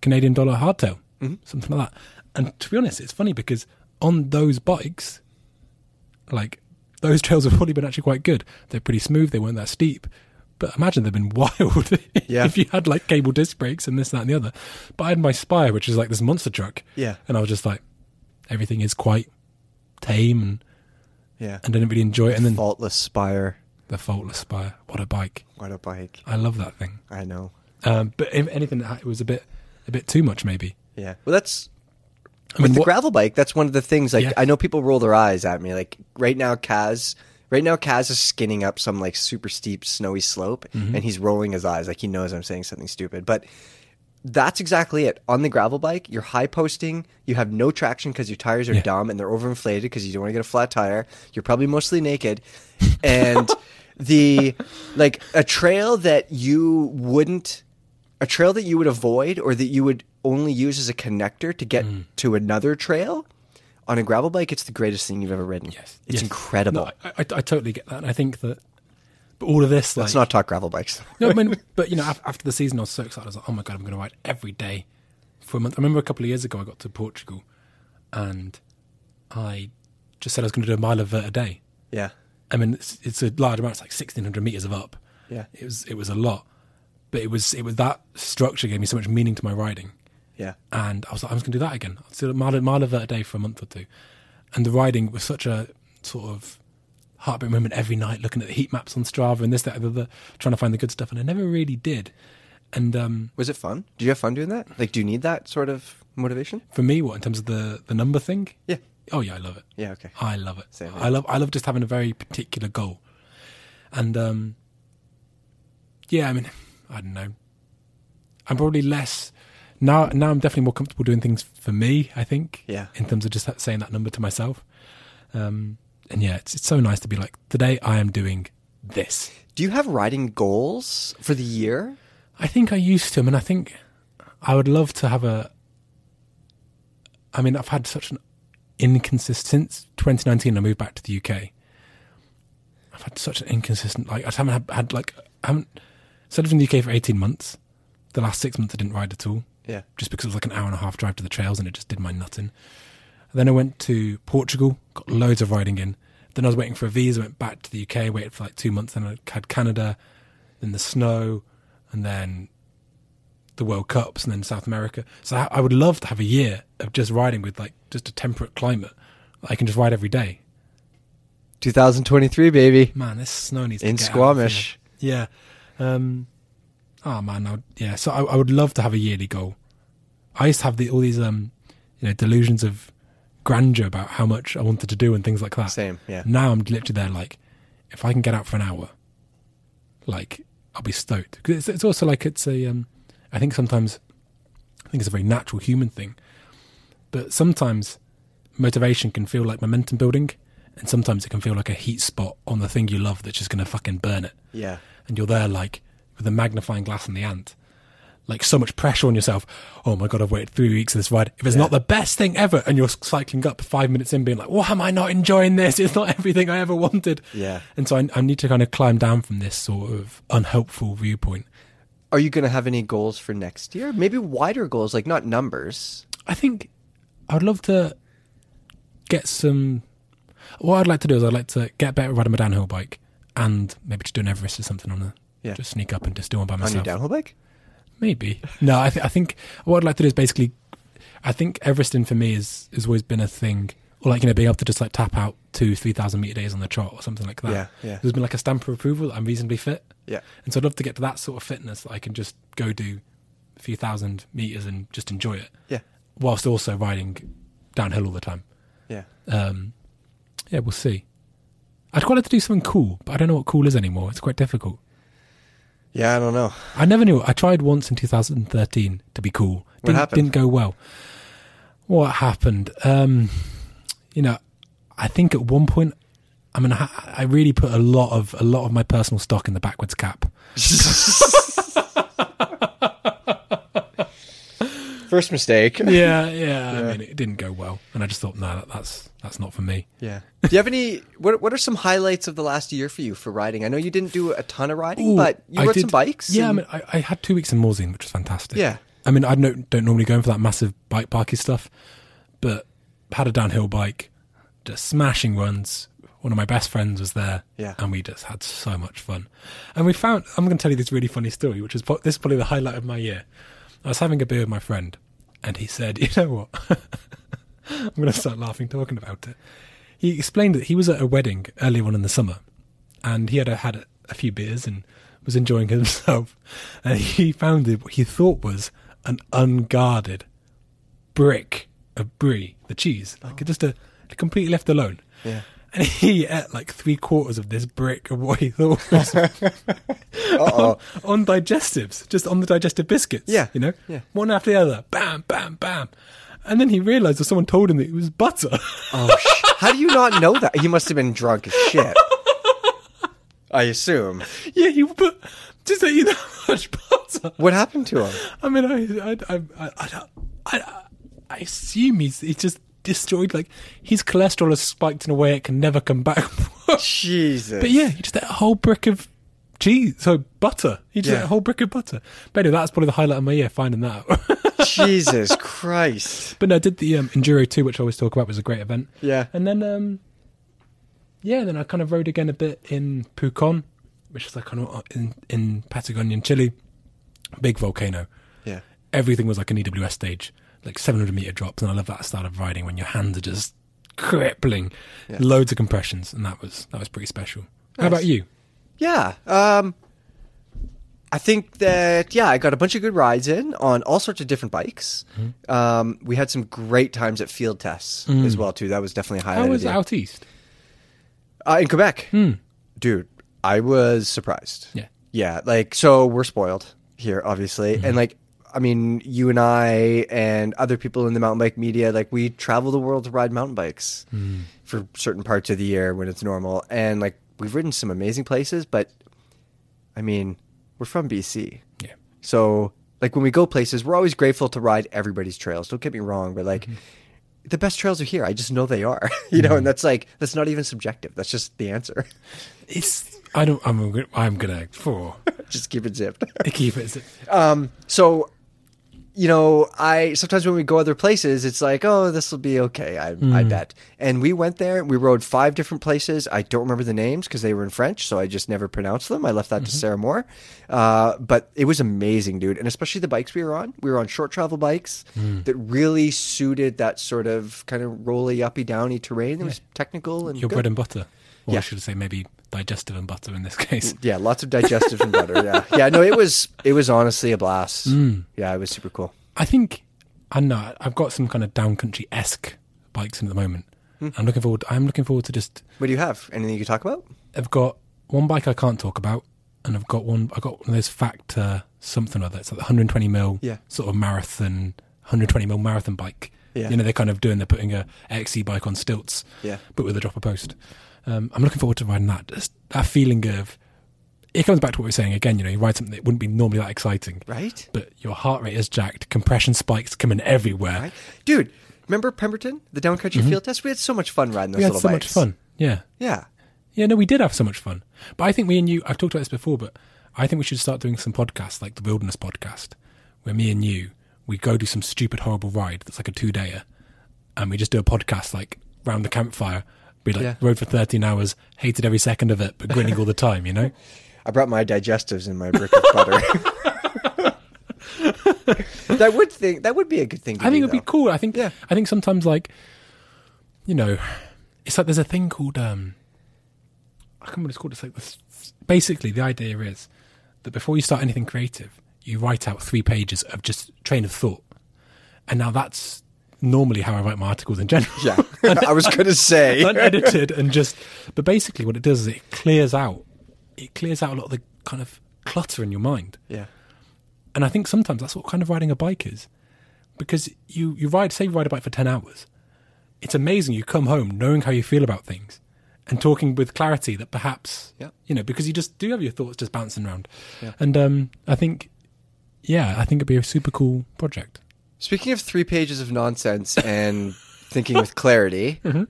B: Canadian dollar hardtail, mm-hmm. something like that. And to be honest, it's funny because on those bikes, like those [laughs] trails have probably been actually quite good. They're pretty smooth. They weren't that steep. But imagine they've been [laughs] wild
A: Yeah.
B: if you had like cable disc brakes and this, that, and the other. But I had my Spire, which is like this monster truck,
A: Yeah.
B: and I was just like, everything is quite tame, and,
A: Yeah.
B: and I didn't really enjoy it. And then
A: Faultless Spire.
B: the faultless Spire, what a bike!
A: What a bike.
B: I love that thing.
A: I know.
B: Um, but if anything, it was a bit, a bit too much, maybe.
A: Yeah. Well, that's
B: I
A: with the
B: what-
A: gravel bike. That's one of the things. Like
B: Yeah.
A: I know people roll their eyes at me. Like right now, Kaz. Right now, Kaz is skinning up some like super steep snowy slope,
B: Mm-hmm.
A: and he's rolling his eyes like he knows I'm saying something stupid. But that's exactly it. On the gravel bike, you're high posting. You have no traction because your tires are
B: Yeah.
A: dumb and they're overinflated because you don't want to get a flat tire. You're probably mostly naked, and [laughs] the like a trail that you wouldn't a trail that you would avoid or that you would only use as a connector to get
B: Mm.
A: to another trail on a gravel bike it's the greatest thing you've ever ridden
B: Yes,
A: it's
B: yes.
A: incredible
B: No, I, I, I totally get that. And I think that, but all of this, like,
A: let's not talk gravel bikes [laughs]
B: no, I mean, but you know, after the season, I was so excited. I was like, oh my god, I'm going to ride every day for a month. I remember a couple of years ago, I got to Portugal, and I just said I was going to do a mile of vert a day.
A: yeah
B: I mean, it's, it's a large amount. It's like 1600 meters of up.
A: Yeah.
B: it was it was a lot, but it was it was that structure gave me so much meaning to my riding.
A: Yeah
B: and I was like, I'm just going to do that again. I'll do a mile, mile of that a day for a month or two. And the riding was such a sort of heartbeat moment every night, looking at the heat maps on Strava and this, that, and the other, trying to find the good stuff. And I never really did. And um,
A: was it fun do you have fun doing that like do you need that sort of motivation
B: for me, what in terms of the the number thing?
A: yeah
B: Oh yeah, I love it.
A: yeah okay
B: I love it.
A: Same.
B: I love I love just having a very particular goal. And um, yeah, I mean, [laughs] I don't know. I'm probably less now. Now I'm definitely more comfortable doing things for me. I think.
A: Yeah.
B: In terms of just saying that number to myself. Um, and yeah, it's it's so nice to be like today I am doing this.
A: do you have riding goals for the year
B: I think I used to, and I think I would love to have a. I mean, I've had such an inconsistent since 2019. I moved back to the UK. I've had such an inconsistent. Like I haven't had, had like I haven't. So I lived in the UK for 18 months. The last six months I didn't ride at all,
A: yeah
B: just because it was like an hour and a half drive to the trails, and it just did my nutting. Then I went to Portugal, got loads of riding in. Then I was waiting for a visa, went back to the UK, waited for like two months, then I had Canada, then the snow, and then the World Cups, and then South America. So I would love to have a year of just riding with like just a temperate climate. I can just ride every day.
A: 2023 baby
B: Man, this snow needs to
A: in
B: get out of
A: squamish.
B: Yeah. Um, oh man, I would, yeah. So I, I would love to have a yearly goal. I used to have the, all these um, you know, delusions of grandeur about how much I wanted to do and things like that.
A: same yeah
B: Now I'm literally there, like, if I can get out for an hour, like, I'll be stoked. 'Cause it's, it's also like it's a, um, I think sometimes, I think it's a very natural human thing, but sometimes motivation can feel like momentum building, and sometimes it can feel like a heat spot on the thing you love that's just going to fucking burn it.
A: yeah
B: And you're there, like, with a magnifying glass and the ant. Like so much pressure on yourself. Oh my god, I've waited three weeks for this ride. If it's
A: Yeah.
B: not the best thing ever, and you're cycling up five minutes in, being like, "Why am I not enjoying this? It's not [laughs] everything I ever wanted."
A: yeah
B: And so I, I need to kind of climb down from this sort of unhelpful viewpoint.
A: are you going to have any goals for next year maybe wider goals like not numbers
B: I think I'd love to get some. What I'd like to do is I'd like to get better at riding my downhill bike, and maybe just do an Everest or something on a.
A: Yeah.
B: Just sneak up and just do one by
A: on
B: myself.
A: your downhill bike
B: Maybe. No, I, th- I think what I'd like to do is basically, I think Everesting for me is has always been a thing, or like you know being able to just like tap out two, three thousand meter days on the trot or something like that.
A: Yeah, yeah.
B: There's been like a stamp of approval that I'm reasonably fit,
A: yeah
B: and so I'd love to get to that sort of fitness that I can just go do a few thousand meters and just enjoy it,
A: yeah
B: whilst also riding downhill all the time.
A: yeah
B: Um, yeah, we'll see. I'd quite like to do something cool, but I don't know what cool is anymore. It's quite difficult.
A: Yeah i don't know
B: I never knew. I tried once in 2013 to be cool.
A: What
B: Didn't,
A: happened?
B: didn't go well. What happened? Um, you know, I think at one point, I mean, I, I really put a lot of a lot of my personal stock in the backwards cap. [laughs]
A: First mistake.
B: Yeah, yeah. I mean, it didn't go well, and I just thought, no, that, that's that's not for me.
A: Yeah. Do you have any? What What are some highlights of the last year for you for riding? I know you didn't do a ton of riding,
B: Ooh,
A: but you
B: I
A: rode
B: did-
A: some bikes.
B: Yeah,
A: and-
B: I mean, I, I had two weeks in Morzine, which was fantastic.
A: Yeah.
B: I mean, I don't, don't normally go in for that massive bike parky stuff, but had a downhill bike, just smashing runs. One of my best friends was there,
A: Yeah.
B: and we just had so much fun. And we found, I'm going to tell you this really funny story, which is this is probably the highlight of my year. I was having a beer with my friend, and he said, [laughs] "You know what? [laughs] I'm going to start laughing talking about it." He explained that he was at a wedding earlier on in the summer, and he had a, had a, a few beers and was enjoying [laughs] himself, and he found it, what he thought was an unguarded brick of brie, the cheese, like oh. just a completely left alone.
A: Yeah.
B: And he ate like three quarters of this brick of what he thought [laughs] was
A: Uh-oh.
B: on digestives, just on the digestive biscuits.
A: Yeah,
B: You know?
A: yeah.
B: One after the other. Bam, bam, bam. And then he realized that someone told him that it was butter.
A: Oh, sh- how do you not know that? He must have been drunk as shit. I assume.
B: yeah, he put just that you how much butter.
A: What happened to him?
B: I mean, I, I, I, I, I, I, I assume he's, he's just destroyed, like, his cholesterol has spiked in a way it can never come back. [laughs]
A: Jesus.
B: But yeah, he just that whole brick of cheese, so butter. He just
A: Yeah.
B: a whole brick of butter. But anyway, that's probably the highlight of my year, finding that out. [laughs]
A: Jesus Christ.
B: but no, I did the um, Enduro 2, which I always talk about, was a great event.
A: Yeah.
B: And then, um, yeah, then I kind of rode again a bit in Pucon, which is like kind of in, in Patagonia, Chile. Big volcano.
A: Yeah.
B: Everything was like an EWS stage, like 700 meter drops. And I love that style of riding when your hands are just crippling,
A: Yeah.
B: loads of compressions. And that was, that was pretty special. How about you?
A: Yeah. Um, I think that yeah, I got a bunch of good rides in on all sorts of different bikes.
B: Mm-hmm.
A: Um, we had some great times at field tests as well too. That was definitely highlight.
B: How was out east?
A: Uh, in Quebec,
B: Hmm.
A: dude, I was surprised.
B: Yeah.
A: Yeah, like so we're spoiled here, obviously,
B: Mm-hmm.
A: and like I mean, you and I and other people in the mountain bike media, like we travel the world to ride mountain bikes
B: Hmm.
A: for certain parts of the year when it's normal, and like we've ridden some amazing places, but I mean, we're from BC,
B: Yeah.
A: so like when we go places, we're always grateful to ride everybody's trails. Don't get me wrong, but like.
B: Mm-hmm.
A: The best trails are here. I just know they are, [laughs] you know, and that's like that's not even subjective. That's just the answer.
B: It's, I don't, I'm, gonna- I'm gonna, for, [laughs]
A: just keep it zipped.
B: keep it. Zipped.
A: Um, so, you know, I sometimes when we go other places, it's like, oh, this will be okay. I, I hmm. bet. And we went there. We rode five different places. I don't remember the names because they were in French, so I just never pronounced them. I left that to mm-hmm. Sarah Moore. Uh, but it was amazing, dude, and especially the bikes we were on. We were on short travel bikes hmm. that really suited that sort of kind of rolly, uppy, downy terrain. It was technical and
B: Your
A: good.
B: bread and butter. Or
A: Yeah.
B: I should say maybe digestive and butter in this [laughs] case.
A: Mm, yeah, lots of digestive and butter. Yeah, [laughs] yeah. No, it was it was honestly a blast. Mm. Yeah, it was super cool.
B: I think, I know, I've got some kind of downcountry esque bikes in at the moment. Hmm. I'm looking forward, I'm looking forward to just,
A: What do you have? Anything you can talk about?
B: I've got one bike I can't talk about, and I've got one, I've got one of those factor something or other. It's like the 120 mil
A: Yeah.
B: sort of marathon, 120 mil marathon bike.
A: Yeah.
B: You know, they're kind of doing, they're putting a XC bike on stilts.
A: Yeah.
B: but with a dropper post. Um, I'm looking forward to riding that. Just that feeling of it comes back to what we were saying again. You know, you ride something that wouldn't be normally that exciting,
A: Right?
B: but your heart rate is jacked, compression spikes coming everywhere.
A: Right? Dude, remember Pemberton? The downcountry field test? We had so much fun riding those
B: Mm-hmm. We had so
A: bikes.
B: much fun. Yeah,
A: Yeah.
B: yeah. No, we did have so much fun. But I think me and you. I've talked about this before, but I think we should start doing some podcasts like the Wilderness Podcast, where me and you we go do some stupid, horrible ride that's like a two dayer, and we just do a podcast like round the campfire. Be like
A: Yeah.
B: rode for 13 hours, hated every second of it, but grinning all the time. You know. [laughs]
A: I brought my digestives and my brick of butter. [laughs] that would think that would be a good thing to
B: I think
A: do,
B: it'd be cool. I think
A: Yeah.
B: I think sometimes like you know, it's like there's a thing called um I can't remember what it's called. It's like this basically the idea is that before you start anything creative, you write out three pages of just train of thought. And now that's normally how I write my articles in general.
A: Yeah. [laughs] I was going to say. [laughs]
B: Unedited and just but basically what it does is it clears out it clears out a lot of the kind of clutter in your mind.
A: yeah.
B: And I think sometimes that's what kind of riding a bike is. Because you, you ride, say you ride a bike for 10 hours. It's amazing you come home knowing how you feel about things and talking with clarity that perhaps,
A: Yeah.
B: you know, because you just do have your thoughts just bouncing around.
A: Yeah.
B: And um, I think, yeah, I think it'd be a super cool project.
A: Speaking of three pages of nonsense and [laughs] thinking with clarity,
B: Mm-hmm.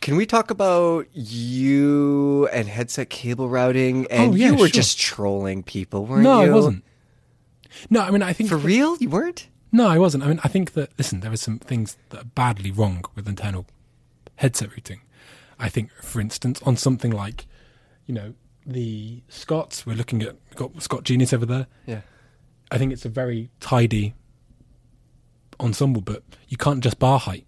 A: Can we talk about you and headset cable routing? And
B: Oh, yeah,
A: you were
B: sure.
A: just trolling people, weren't
B: no,
A: you?
B: No, I wasn't. No, I mean, I think
A: For
B: that-
A: real? You weren't?
B: No, I wasn't. I mean, I think that listen, there are some things that are badly wrong with internal headset routing. I think, for instance, on something like, you know, the Scots. We're looking at got Scott Genius over there.
A: Yeah.
B: I think it's a very tidy ensemble, but you can't just bar height.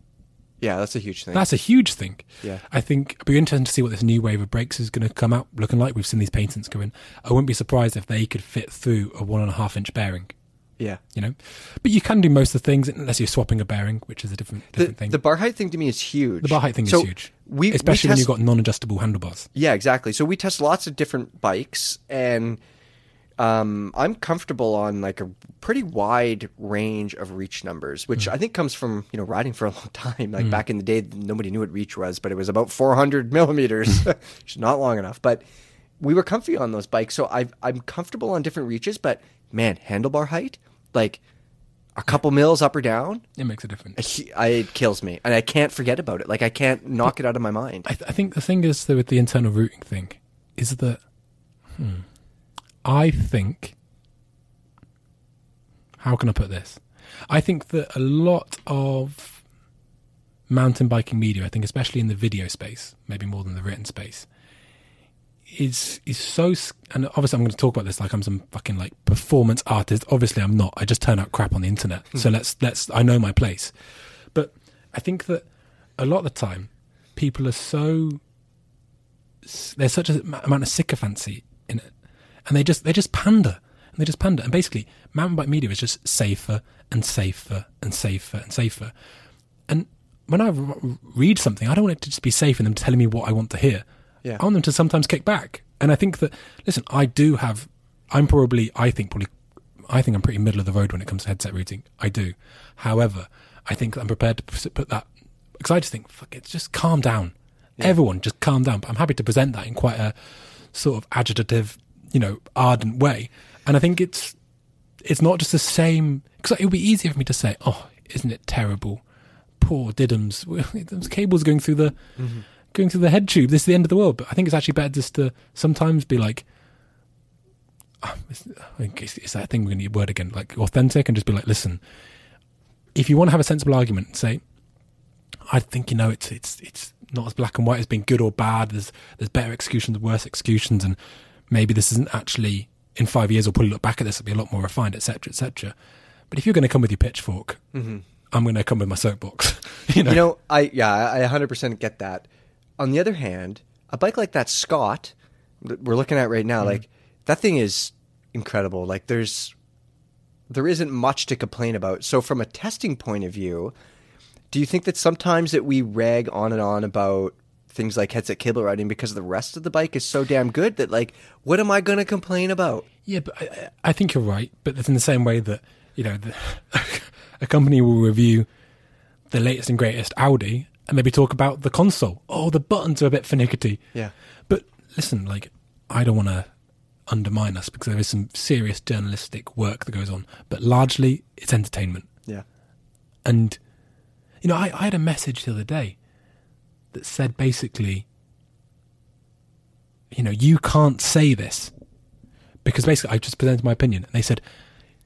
A: Yeah, that's a huge thing.
B: That's a huge thing.
A: Yeah.
B: I think it'll be interesting to see what this new wave of brakes is going to come out looking like. We've seen these patents go in. I wouldn't be surprised if they could fit through a one and a half inch bearing.
A: yeah.
B: You know, but you can do most of the things unless you're swapping a bearing, which is a different
A: The,
B: thing.
A: the bar height thing to me is huge.
B: The bar height thing
A: So
B: is huge,
A: We,
B: especially
A: we
B: when you've got non-adjustable handlebars.
A: Yeah, exactly. So we test lots of different bikes, and um, I'm comfortable on like a pretty wide range of reach numbers, which
B: Hmm.
A: I think comes from you know riding for a long [laughs] time. Like back in the day, nobody knew what reach was, but it was about 400 [laughs] millimeters,
B: Hmm. [laughs]
A: which is not long enough. But we were comfy on those bikes, so i I'm comfortable on different reaches. But man, handlebar height, like a couple mils up or down,
B: It makes a difference.
A: I, it kills me, and I can't forget about it. Like I can't knock it out of my mind.
B: I, th- I think the thing is though with the internal routing thing is that hmm, I think how can I put this? I think that a lot of mountain biking media, I think especially in the video space, maybe more than the written space, is is so and obviously I'm going to talk about this like I'm some fucking like performance artist. Obviously I'm not. I just turn out crap on the internet. Hmm. So let's let's I know my place. But I think that a lot of the time people are so there's such a m- amount of sycophancy in it, and they just they just pander and they just pander. And basically, mountain bike media is just safer and safer and safer and safer. And when I read something, I don't want it to just be safe and them telling me what I want to hear.
A: Yeah.
B: I want them to sometimes kick back. And I think that listen, I do have. I'm probably. I think probably. I think I'm pretty middle of the road when it comes to headset routing. I do. However, I think I'm prepared to put put that because I just think fuck it, just calm down. Everyone, just calm down. But I'm happy to present that in quite a sort of agitative, you know, ardent way. And I think it's it's not just the same because it would be easier for me to say, "Oh, isn't it terrible? Poor Diddums, [laughs] those cables going through the going through the head tube. This is the end of the world." But I think it's actually better just to sometimes be like, ah, it's, it's, it's that thing we're going to word again, like authentic, and just be like, "Listen, if you want to have a sensible argument, say." I think you know it's it's it's not as black and white as being good or bad. There's there's better executions, worse executions, and maybe this isn't actually in five years. We'll probably look back at this; it'll be a lot more refined, etc., etc. But if you're going to come with your pitchfork, mm-hmm. I'm going to come with my soapbox. [laughs] you know,
A: You know, I yeah, I 100% get that. On the other hand, a bike like that Scott that we're looking at right now, mm-hmm. like that thing is incredible. Like there's there isn't much to complain about. So from a testing point of view, do you think that sometimes that we rag on and on about things like headset cable routing because the rest of the bike is so damn good that like what am I going to complain about?
B: Yeah, but I, I- I think you're right. But it's in the same way that you know, the, [laughs] a company will review the latest and greatest Audi and maybe talk about the console. Oh, the buttons are a bit finicky.
A: Yeah.
B: But listen, like I don't want to undermine us because there is some serious journalistic work that goes on, but largely it's entertainment.
A: Yeah.
B: And you know, I, I had a message the other day that said basically, you know, you can't say this because basically I just presented my opinion, and they said,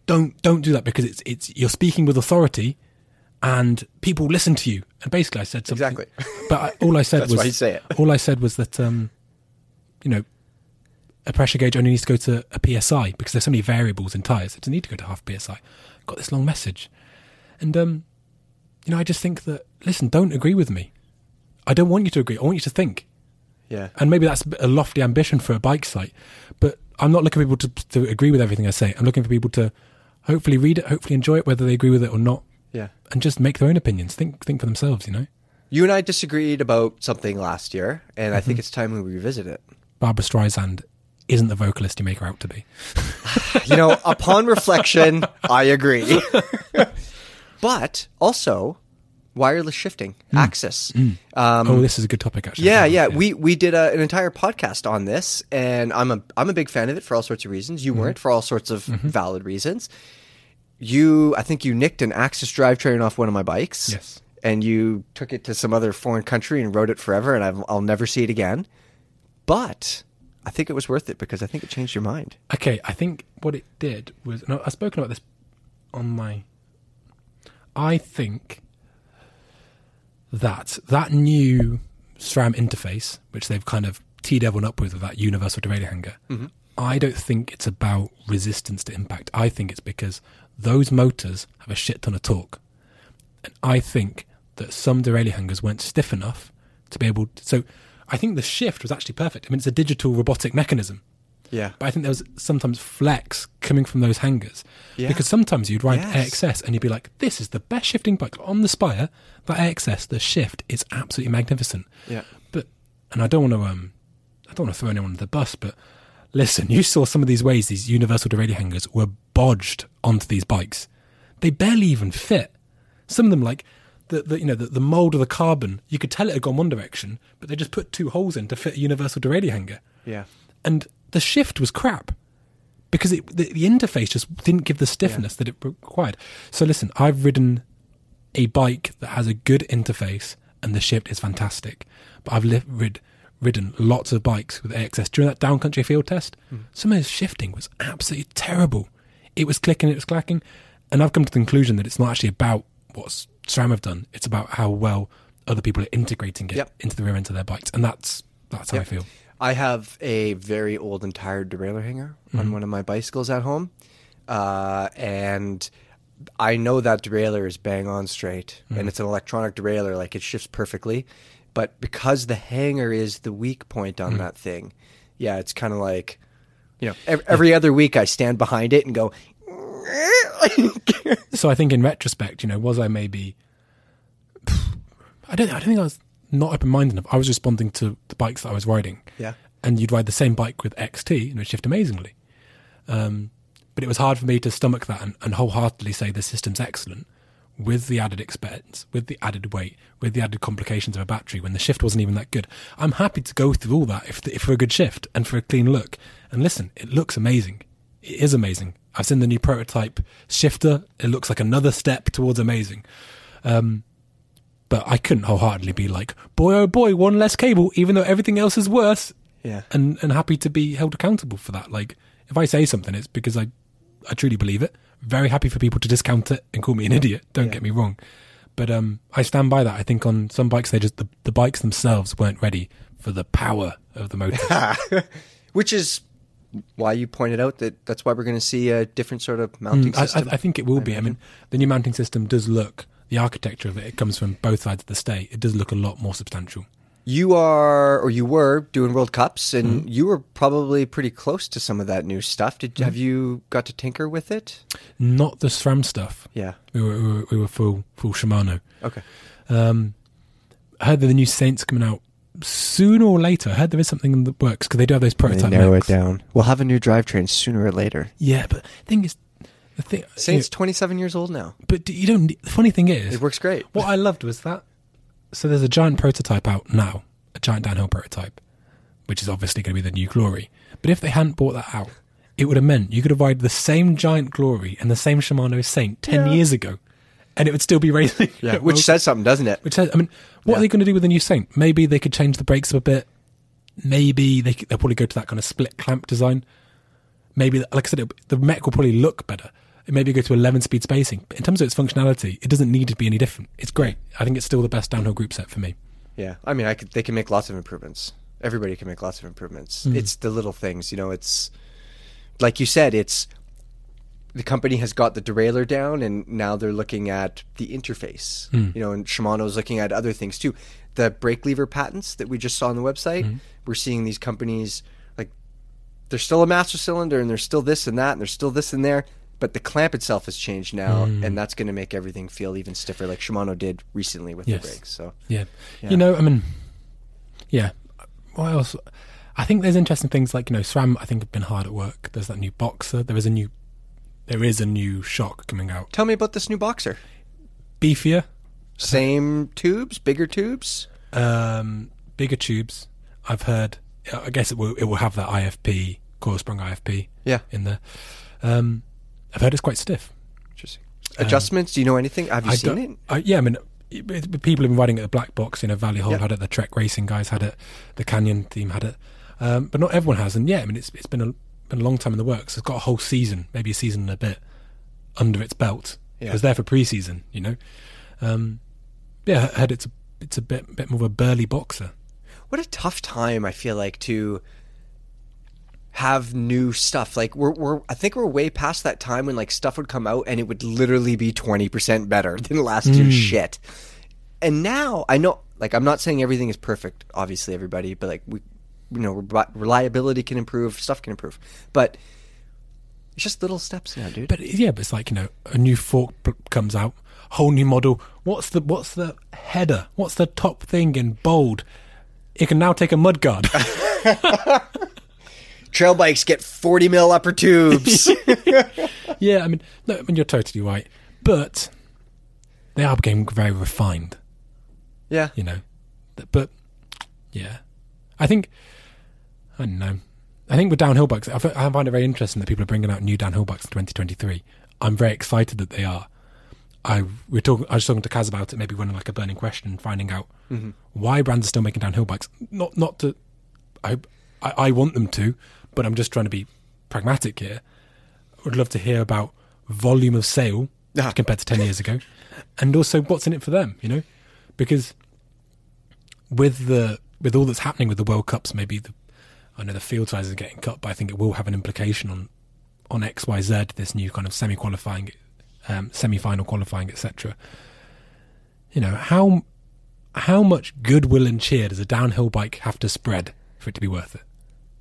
B: don't don't do that because it's it's you're speaking with authority, and people listen to you. And basically, I said something.
A: Exactly.
B: But I, all I said [laughs] was
A: why you say it. [laughs]
B: all I said was that um, you know. A pressure gauge only needs to go to a psi because there's so many variables in tires. It doesn't need to go to half psi. Got this long message, and um, you know, I just think that listen, don't agree with me. I don't want you to agree. I want you to think.
A: Yeah.
B: And maybe that's a lofty ambition for a bike site, but I'm not looking for people to, to agree with everything I say. I'm looking for people to hopefully read it, hopefully enjoy it, whether they agree with it or not,
A: Yeah.
B: and just make their own opinions. Think think for themselves. You know,
A: You and I disagreed about something last year, and I
B: Mm-hmm.
A: think it's time we revisit it.
B: Barbara Streisand isn't the vocalist you make her out to be. [laughs]
A: You know, upon [laughs] reflection, I agree. [laughs] but also, wireless shifting, AXS. Um,
B: oh, this is a good topic actually.
A: yeah, yeah, We we did a, an entire podcast on this, and I'm a I'm a big fan of it for all sorts of reasons.
B: Mm-hmm.
A: You weren't for all sorts of valid reasons. You, I think you nicked an AXS drivetrain off one of my bikes.
B: Yes.
A: and you took it to some other foreign country and rode it forever, and I've, I'll never see it again. But I think it was worth it because I think it changed your mind.
B: Okay, I think what it did was. I've spoken about this on my. I think that that new SRAM interface, which they've kind of teed everyone up with, with that universal derailleur hanger, mm-hmm. I don't think it's about resistance to impact. I think it's because those motors have a shit ton of torque. And I think that some derailleur hangers weren't stiff enough to be able to, so I think the shift was actually perfect. I mean, it's a digital robotic mechanism.
A: Yeah.
B: But I think there was sometimes flex coming from those hangers.
A: Yeah.
B: Because sometimes you'd ride
A: Yes.
B: AXS and you'd be like, this is the best shifting bike. On the Spire, that AXS, the shift is absolutely magnificent.
A: Yeah.
B: But, and I don't want to, um, I don't want to throw anyone under the bus, but listen, you saw some of these ways these universal derailleur hangers were bodged onto these bikes. They barely even fit. Some of them, like, the, the you know the, the mold of the carbon, you could tell it had gone one direction, but they just put two holes in to fit a universal derailleur hanger
A: Yeah.
B: And the shift was crap because it, the, the interface just didn't give the stiffness that it required. So listen, I've ridden a bike that has a good interface and the shift is fantastic, but I've li- rid, ridden lots of bikes with AXS during that downcountry field test. Hmm. Some of the shifting was absolutely terrible. It was clicking, it was clacking, and I've come to the conclusion that it's not actually about what SRAM have done. It's about how well other people are integrating it
A: Yep.
B: into the rear end of their bikes, and that's that's how I feel.
A: I have a very old and tired derailleur hanger
B: Mm-hmm.
A: on one of my bicycles at home, uh, and I know that derailleur is bang on straight,
B: Mm-hmm.
A: and it's an electronic derailleur, like it shifts perfectly. But because the hanger is the weak point
B: Mm-hmm.
A: on that thing, yeah, it's kind of like, you know, every, every other week I stand behind it and go. [laughs]
B: so I think in retrospect, you know, was I maybe? [sighs] I don't. I don't think I was not open minded enough. I was responding to the bikes that I was riding.
A: Yeah.
B: And you'd ride the same bike with XT, and it would shift amazingly. Um, but it was hard for me to stomach that and, and wholeheartedly say the system's excellent with the added expense, with the added weight, with the added complications of a battery when the shift wasn't even that good. I'm happy to go through all that if, if for a good shift and for a clean look. And listen, it looks amazing. It is amazing. I've seen the new prototype shifter. It looks like another step towards amazing. Um, but I couldn't wholeheartedly be like, boy, oh boy, one less cable, even though everything else is worse
A: Yeah.
B: and and happy to be held accountable for that. Like if I say something, it's because I I truly believe it. Very happy for people to discount it and call me an idiot. Don't
A: Yeah.
B: get me wrong, but um, I stand by that. I think on some bikes, they just the, the bikes themselves weren't ready for the power of the motor. [laughs]
A: Which is why you pointed out that that's why we're going to see a different sort of mounting
B: Mm, I, I,
A: system.
B: I think it will be. I mean, the new mounting system does look. The architecture of it, it comes from both sides of the state. It does look a lot more substantial.
A: you are, or you were, doing World Cups, and
B: Mm-hmm.
A: you were probably pretty close to some of that new stuff. Did have you got to tinker with it?
B: Not the SRAM stuff.
A: Yeah.
B: We were, we were, we were full full Shimano.
A: Okay.
B: Um, I heard that the new Saints coming out sooner or later. I heard there is something in the works because they do have those prototype.
A: narrow
B: mechs.
A: it down. We'll have a new drivetrain sooner or later.
B: Yeah, but the thing is, the thing.
A: Saints,
B: you know,
A: twenty seven years old now.
B: but you don't. The funny thing is,
A: It works great.
B: what I loved was that. So there's a giant prototype out now, a giant downhill prototype, which is obviously going to be the new Glory. But if they hadn't brought that out, it would have meant you could have ride the same giant Glory and the same Shimano Saint ten
A: Yeah.
B: years ago, and it would still be racing.
A: Yeah, [laughs] which says something, doesn't it?
B: Which says, I mean, what
A: Yeah.
B: are they going to do with the new Saint? Maybe they could change the brakes up a bit. Maybe they could, they'll probably go to that kind of split clamp design. Maybe, like I said, it, the mech will probably look better. It maybe go to 11 speed spacing. But in terms of its functionality, it doesn't need to be any different. It's great. I think it's still the best downhill group set for me.
A: Yeah, I mean, I could, they can make lots of improvements. Everybody can make lots of improvements.
B: Hmm.
A: It's the little things, you know. It's like you said. It's the company has got the derailleur down, and now they're looking at the interface.
B: Hmm.
A: You know, and Shimano's looking at other things too. The brake lever patents that we just saw on the website.
B: Hmm.
A: We're seeing these companies like they're still a master cylinder, and there's still this and that, and there's still this and there. But the clamp itself has changed now,
B: Hmm.
A: and that's going to make everything feel even stiffer, like Shimano did recently with
B: Yes.
A: the brakes. So
B: Yeah.
A: Yeah.
B: You know, I mean, yeah. What else? I think there's interesting things like, you know, SRAM, I think, have been hard at work. There's that new BoXXer. There is a new. There is a new shock coming out.
A: tell me about this new BoXXer.
B: Beefier,
A: Same tubes, bigger tubes.
B: um, bigger tubes. I've heard. I guess it will. It will have that IFP coil sprung IFP
A: Yeah,
B: in there. Um, I've heard it's quite stiff.
A: interesting. Adjustments? Do you know anything? Have you
B: I
A: seen it?
B: I, yeah, I mean, it- it- people have been riding at the Black Box. You know, Vali Höll
A: Yeah.
B: had it, the Trek Racing guys had it, the Canyon team had it, um, but not everyone has. And yeah, I mean, it's it's been a been a long time in the works. It's got a whole season, maybe a season and a bit under its belt.
A: Yeah.
B: It was there for pre-season, you know. Um, yeah, I heard it's a it's a bit bit more of a burly BoXXer.
A: what a tough time I feel like to have new stuff. Like we're we're I think we're way past that time when like stuff would come out and it would literally be twenty percent better [laughs] than last year's hmm. shit. And now I know like I'm not saying everything is perfect, obviously everybody, but like we you know re- reliability can improve, stuff can improve, but it's just little steps now, dude.
B: But yeah, but it's like you know, a new fork comes out, whole new model. What's the what's the header? What's the top thing in bold? It can now take a mud guard. [laughs] [laughs]
A: Trail bikes get forty mil upper tubes. [laughs]
B: yeah, I mean, no, I mean you're totally right, but they are getting very refined.
A: yeah,
B: You know, but yeah, I think I don't know. I think with downhill bikes, I find it very interesting that people are bringing out new downhill bikes in 2023. I'm very excited that they are. I we're talking. I was talking to Kaz about it, maybe running like a burning question, finding out mm-hmm. why brands are still making downhill bikes. Not not to, I, I I want them to, but I'm just trying to be pragmatic here. I would love to hear about volume of sale
A: Ah.
B: compared to ten years ago, and also what's in it for them. You know, because with the with all that's happening with the World Cups, maybe the I know the field sizes are getting cut, but I think it will have an implication on on X Y Z. This new kind of semi qualifying, um, semi final qualifying, etc. You know how how much goodwill and cheer does a downhill bike have to spread for it to be worth it?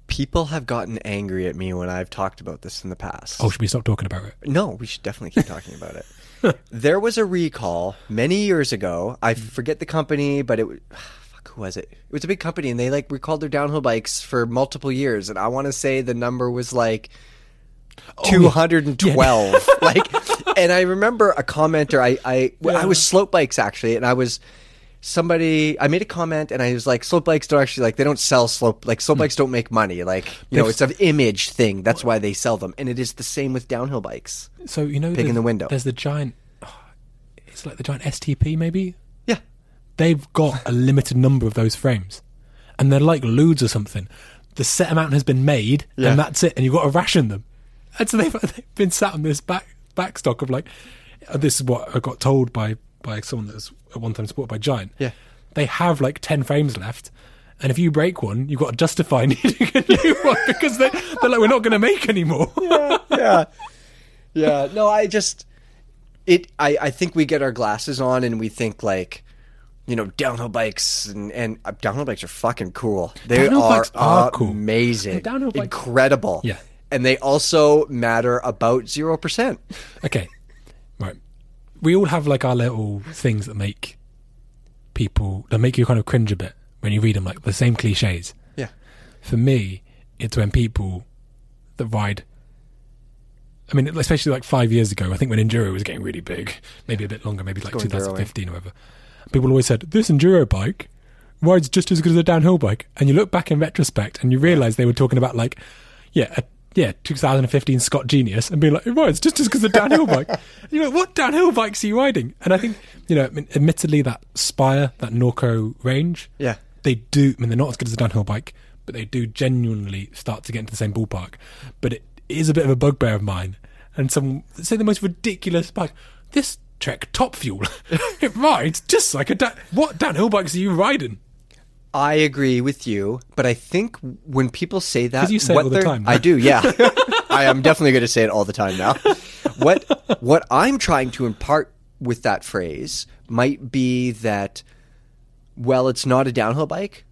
A: People have gotten angry at me when I've talked about this in the past.
B: Oh, should we stop talking about it?
A: No, we should definitely keep talking about it. [laughs] there was a recall many years ago. I mm. forget the company, but it was [sighs] fuck who was it? It was a big company, and they like recalled their downhill bikes for multiple years. And I want to say the number was like oh, two hundred and twelve. [laughs] like, and I remember a commenter. I I I was slope bikes actually, and I was. Somebody, I made a comment and I was like, slope bikes don't actually like they don't sell slope like slope bikes don't make money. Like you know, it's an image thing. That's why they sell them, and it is the same with downhill bikes.
B: So you know,
A: Pig
B: there's-
A: in the window.
B: There's the giant. oh, [sighs] it's like the giant STP, maybe.
A: Yeah,
B: They've got a limited number of those frames, and they're like ludes or something. The set amount has been made,
A: Yeah.
B: and that's it. And you've got to ration them. And so they've, [laughs] they've been sat on this back back stock of like. uh, This is what I got told by by someone that was at one time supported by Giant.
A: Yeah.
B: they have like ten frames left. And if you break one, you've got to justify [laughs] needing a new one because they, they're like, we're not going to make any more. [laughs]
A: yeah, yeah. No, I just it. I I think we get our glasses on and we think like. You know, downhill bikes and, and uh, downhill bikes are fucking cool. They
B: Downhill
A: are,
B: are cool.
A: amazing,
B: downhill bikes-
A: incredible.
B: Yeah.
A: and they also matter about zero percent.
B: Okay, right. We all have like our little things that make people that make you kind of cringe a bit when you read them, like the same cliches.
A: Yeah,
B: For me, it's when people that ride. I mean, especially like five years ago, I think when enduro was getting really big, maybe a bit longer, maybe like
A: go enduroing.
B: 2015 or whatever. People always said this enduro bike rides just as good as a downhill bike, and you look back in retrospect and you realise they were talking about like, yeah, a, yeah, 2015 Scott Genius, and being like, it rides just because a downhill bike. And [laughs] you're like, what downhill bikes are you riding? And I think you know, I mean, admittedly, that Spire, that Norco range,
A: yeah.
B: they do. I mean, they're not as good as a downhill bike, but they do genuinely start to get into the same ballpark. But it is a bit of a bugbear of mine. And some say the most ridiculous bike. This Trek Top Fuel, [laughs] it rides just like a da- what downhill bikes are you riding?
A: I agree with you, but I think when people say that,
B: you say it all the time,
A: I do, yeah. [laughs] I am definitely going to say it all the time now. What what I'm trying to impart with that phrase might be that, well, it's not a downhill bike.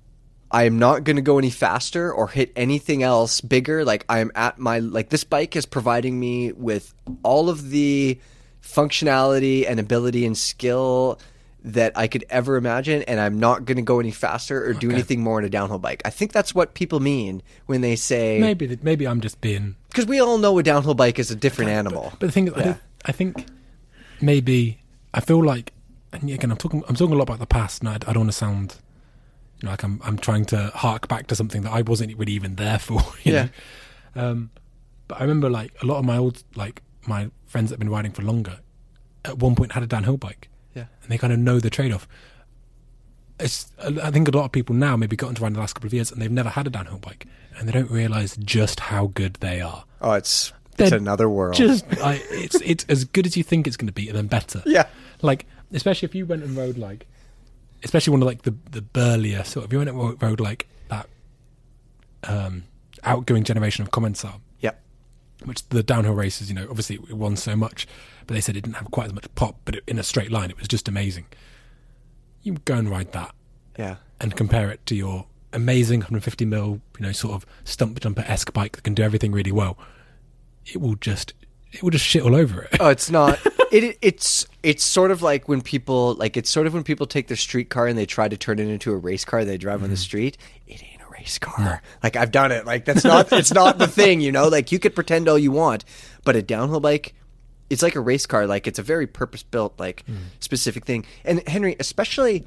A: I am not going to go any faster or hit anything else bigger. Like I am at my like this bike is providing me with all of the functionality and ability and skill that I could ever imagine, and I'm not going to go any faster or do anything more in a downhill bike. I think that's what people mean when they say
B: Maybe maybe I'm just being.
A: because we all know a downhill bike is a different animal.
B: But the thing is, I,
A: Yeah.
B: I think maybe I feel like, and again, I'm talking. I'm talking a lot about the past, and I, I don't want to sound you know, like I'm. I'm trying to hark back to something that I wasn't really even there for. [laughs]
A: Yeah.
B: Um, but I remember like a lot of my old like my friends that have been riding for longer, at one point had a downhill bike,
A: Yeah.
B: and they kind of know the trade off. It's, I think a lot of people now maybe got into riding the last couple of years and they've never had a downhill bike and they don't realize just how good they are.
A: Oh, it's it's
B: They're
A: another world.
B: Just [laughs] I, it's it's as good as you think it's going to be, and then better.
A: yeah.
B: Like especially if you went and rode like, especially one of like the the burlier sort of. If you went and rode like that, um, outgoing generation of Commencal,
A: Yep.
B: which the downhill races, you know, obviously it won so much, but they said it didn't have quite as much pop, but it, in a straight line, it was just amazing. You go and ride that
A: Yeah.
B: and compare it to your amazing 150 mil, you know, sort of Stumpjumper esque bike that can do everything really well. It will just, it will just shit all over it.
A: Oh, it's not. [laughs] it it's it's sort of like when people like it's sort of when people take their street car and they try to turn it into a race car. They drive on the mm-hmm. street. It ain't a race car. Like I've done it. Like that's not. it's not the [laughs] thing. You know. Like you could pretend all you want, but a downhill bike. It's like a race car. Like it's a very purpose built, like mm. specific thing. And Henry, especially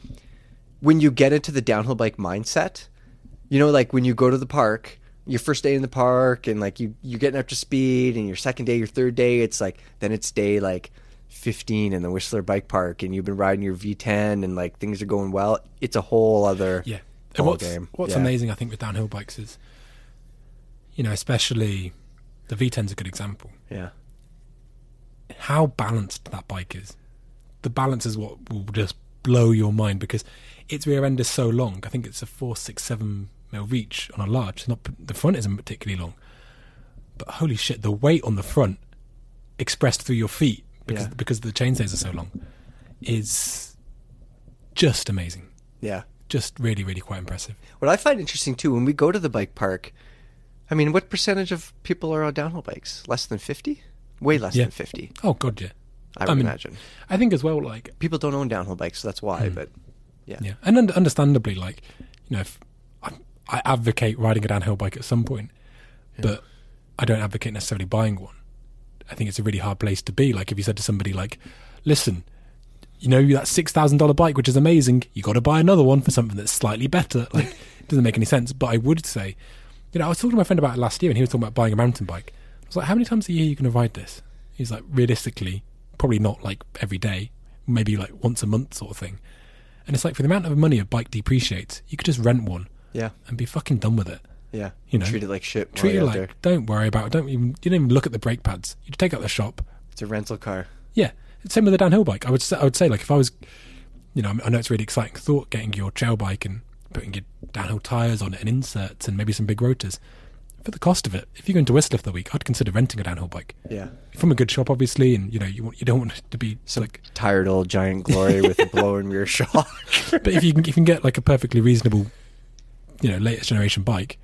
A: when you get into the downhill bike mindset, you know, like when you go to the park, your first day in the park, and like you you're getting up to speed, and your second day, your third day, it's like then it's day like 15 in the Whistler Bike Park, and you've been riding your V10, and like things are going well. It's a whole other
B: Yeah. And what's,
A: game.
B: what's
A: Yeah.
B: amazing, I think, with downhill bikes is, you know, especially the V10's a good example.
A: Yeah,
B: How balanced that bike is. The balance is what will just blow your mind because its rear end is so long. I think it's a four, six, seven mil reach on a large. It's not the front isn't particularly long, but holy shit, the weight on the front expressed through your feet because
A: Yeah.
B: because the chainstays are so long is just amazing.
A: yeah.
B: Just really, really quite impressive.
A: What I find interesting too, when we go to the bike park, I mean, what percentage of people are on downhill bikes? Less than 50? Way less
B: Yeah.
A: than 50,
B: Oh god, yeah.
A: I would
B: I mean,
A: imagine.
B: I think as well, like
A: People don't own downhill bikes, so that's why. Hmm. But yeah,
B: yeah, and un- understandably, like you know, if I, I advocate riding a downhill bike at some point, but I don't advocate necessarily buying one. I think it's a really hard place to be. Like if you said to somebody, like, listen, you know that six thousand dollar bike, which is amazing, you got to buy another one for something that's slightly better. Like, it [laughs] doesn't make any sense. But I would say, you know, I was talking to my friend about it last year, and he was talking about buying a mountain bike. I was like, how many times a year are you going to ride this? He's like, realistically, probably not like every day, maybe like once a month sort of thing. And it's like for the amount of money a bike depreciates, you could just rent one
A: yeah,
B: and be fucking done with it.
A: yeah.
B: You know,
A: treat it like shit.
B: Treat it like
A: there.
B: don't worry about it. Don't even you don't even look at the brake pads. You take out the shop.
A: it's a rental car.
B: Yeah, same with the downhill bike. I would I would say like if I was, you know, I know it's a really exciting thought getting your trail bike and putting your downhill tires on it and inserts and maybe some big rotors. For the cost of it, if you're going to Whistler for the week, I'd consider renting a downhill bike
A: Yeah.
B: from a good shop, obviously, and you know you want you don't want it to be
A: Some
B: like.
A: tired old giant glory with a [laughs] blown rear shock. [laughs]
B: But if you can if you can get like a perfectly reasonable, you know, latest generation bike,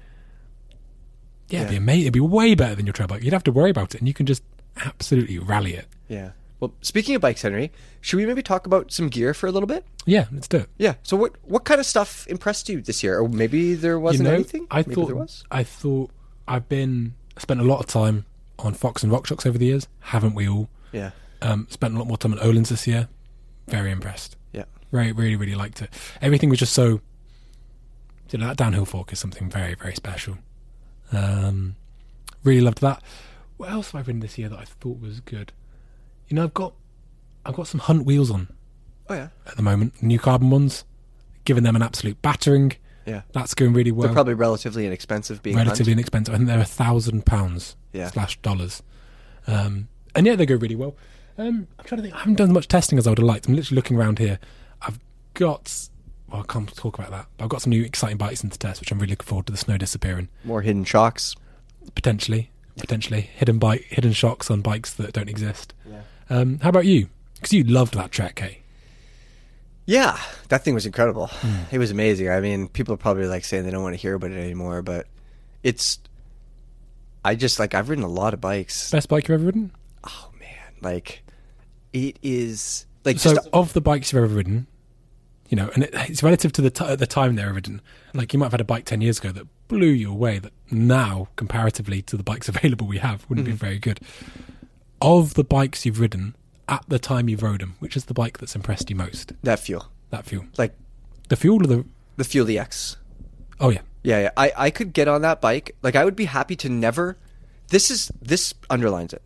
B: yeah, it'd be amazing. It'd be way better than your trail bike. You'd have to worry about it, and you can just absolutely rally it.
A: yeah. Well, speaking of bikes, Henry, should we maybe talk about some gear for a little bit?
B: Yeah, let's do it.
A: Yeah. So what what kind of stuff impressed you this year? Or maybe there wasn't
B: you know,
A: anything.
B: I
A: maybe
B: thought
A: there was.
B: I thought I've been spent a lot of time on Fox and RockShox over the years. Haven't we all?
A: Yeah.
B: Um, spent a lot more time on Öhlins this year. Very impressed.
A: Yeah.
B: Very, really, really liked it. Everything was just so. You know, that downhill fork is something very, very special. Um, really loved that. What else have I ridden this year that I thought was good? You know, I've got, I've got some Hunt wheels on
A: Oh yeah.
B: at the moment. New carbon ones, giving them an absolute battering.
A: Yeah.
B: That's going really well.
A: They're probably relatively inexpensive being
B: relatively
A: Hunt.
B: inexpensive. I think they're a thousand pounds slash dollars. Um, and yeah, they go really well. Um, I'm trying to think. I haven't done as much testing as I would have liked. I'm literally looking around here. I've got. Well, I can't talk about that. But I've got some new exciting bikes into test, which I'm really looking forward to. The snow disappearing,
A: More hidden shocks.
B: potentially, potentially hidden bike, hidden shocks on bikes that don't exist.
A: Yeah.
B: Um, how about you? Because you loved that Trek, hey?
A: Yeah, that thing was incredible.
B: Hmm.
A: It was amazing. I mean, people are probably like saying they don't want to hear about it anymore, but it's. I just like I've ridden a lot of bikes.
B: Best bike you've ever ridden?
A: Oh man, like it is like
B: So,
A: just
B: of the bikes you've ever ridden, you know, and it, it's relative to the t- the time they were ridden. Like you might have had a bike ten years ago that blew you away. That now, comparatively to the bikes [laughs] available we have, wouldn't
A: Mm-hmm.
B: be very good. Of the bikes you've ridden at the time you rode them, which is the bike that's impressed you most?
A: that fuel,
B: That fuel,
A: like
B: the fuel, or the
A: the Fuel EX.
B: oh yeah,
A: Yeah, yeah. I, I could get on that bike. Like I would be happy to never this is this underlines it.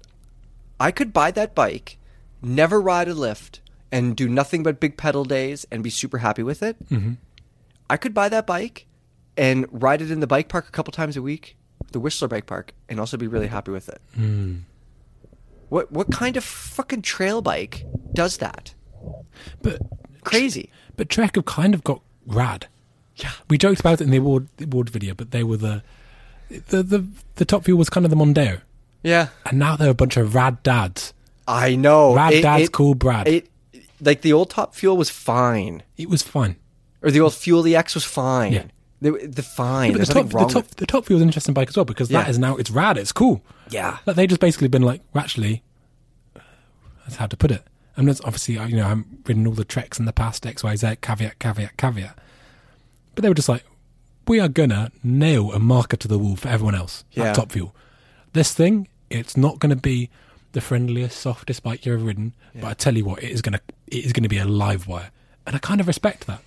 A: I could buy that bike, never ride a lift, and do nothing but big pedal days and be super happy with it, mm-hmm. I could buy that bike and ride it in the bike park a couple times a week, the Whistler Bike Park, and also be really happy with it. Hmm. What what kind of fucking trail bike does that?
B: But
A: Crazy.
B: but Trek have kind of got rad.
A: Yeah.
B: We joked about it in the award the award video, but they were the the the, the Top Fuel was kind of the Mondeo,
A: Yeah.
B: and now they're a bunch of rad dads.
A: I know.
B: Rad
A: It-
B: dad's
A: it-
B: cool, Brad. It,
A: like the old Top Fuel was fine, It
B: was fine.
A: or the old Fuel EX was fine.
B: Yeah.
A: The, the fine.
B: But the top, the top,
A: with.
B: the Top Fuel is an interesting bike as well because that
A: Yeah.
B: is now it's rad. It's cool.
A: Yeah.
B: Like they just basically been like, well, actually, that's how to put it. And that's obviously, I- you know, I haven't ridden all the treks in the past, X, Y, Z, caveat, caveat, caveat. But they were just like, we are gonna nail a marker to the wall for everyone else.
A: Yeah.
B: At Top Fuel. This thing, it's not gonna be the friendliest, softest bike you've ever ridden. But I tell you what, it is gonna, it is gonna be a live wire, and I kind of respect that.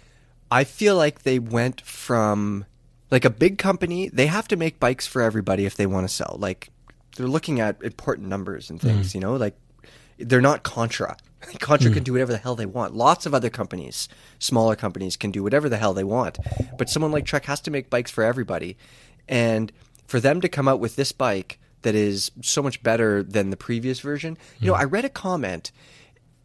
A: I feel like they went from like a big company. They have to make bikes for everybody if they want to sell. Like they're looking at important numbers and things. Mm-hmm. You know, like they're not Contra. [laughs] Contra can mm. do whatever the hell they want. Lots of other companies, smaller companies, can do whatever the hell they want. But someone like Trek has to make bikes for everybody, and for them to come out with this bike that is so much better than the previous version. You know, mm. I read a comment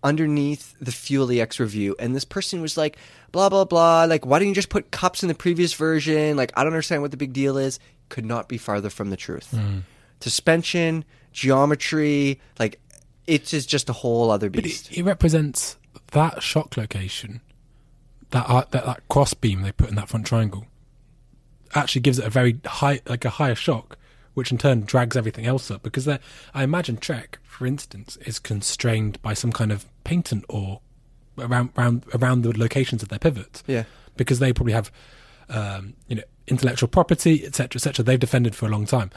A: underneath the Fuel EX review, and this person was like, blah, blah, blah. Like, why didn't you just put cups in the previous version? Like, I don't understand what the big deal is. Could not be farther from the truth. Mm. Suspension, geometry, like, it is just a whole other beast.
B: it, it represents that shock location, that, art, that that cross beam they put in that front triangle. Actually, gives it a very high, like a higher shock, which in turn drags everything else up. Because I imagine Trek, for instance, is constrained by some kind of patent or around around around the locations of their pivots.
A: Yeah.
B: because they probably have, um, you know, intellectual property, etc., etc. They've defended for a long time.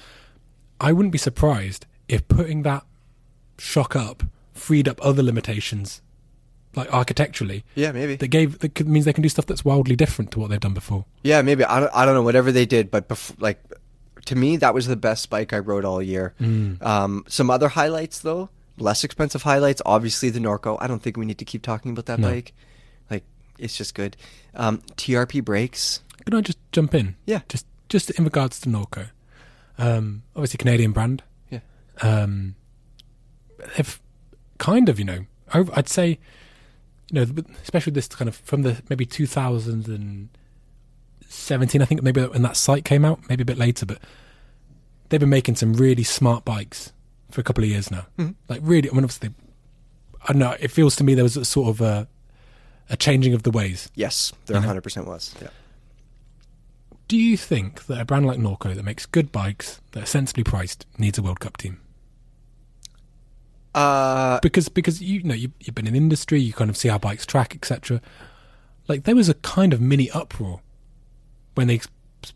B: I wouldn't be surprised if putting that shock up freed up other limitations, like architecturally,
A: yeah, maybe.
B: that gave that means they can do stuff that's wildly different to what they've done before.
A: Yeah, maybe. I don't, I don't know. Whatever they did, but bef- like to me, that was the best bike I rode all year. Um, some other highlights, though, less expensive highlights. Obviously, the Norco. I don't think we need to keep talking about that
B: No.
A: bike. Like, it's just good. Um, TRP brakes.
B: Can I just jump in?
A: Yeah.
B: Just just in regards to Norco, um, obviously Canadian brand.
A: Yeah.
B: Um, they've kind of, you know, over, I'd say, you know, especially this kind of from the maybe 2017, I think maybe when that Sight came out, maybe a bit later, but they've been making some really smart bikes for a couple of years now. Like really, I mean, obviously, I don't know. It feels to me there was a sort of a, a changing of the ways.
A: Yes, there 100% was. Yeah.
B: Do you think that a brand like Norco that makes good bikes that are sensibly priced needs a World Cup team?
A: Uh,
B: Because because you, know you, you've been in industry, you kind of see how bikes track, etc. Like there was a kind of mini uproar when they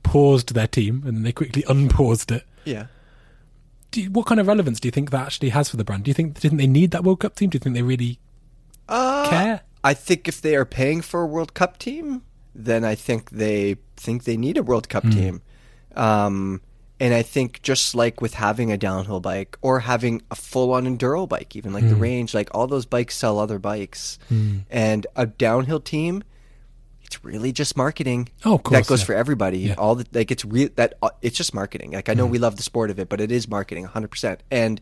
B: paused their team and then they quickly unpaused it.
A: yeah.
B: Do you, what kind of relevance do you think that actually has for the brand? Do you think didn't they need that World Cup team? Do you think they really
A: Uh,
B: care?
A: I think if they are paying for a World Cup team, then I think they think they need a World Cup team. Um, and I think just like with having a downhill bike or having a full on enduro bike, even like the range, like all those bikes sell other bikes. And a downhill team, it's really just marketing.
B: Oh, of course,
A: that goes
B: yeah.
A: for everybody.
B: Yeah.
A: All the like it's real that uh, it's just marketing. Like I know we love the sport of it, but it is marketing 100%. And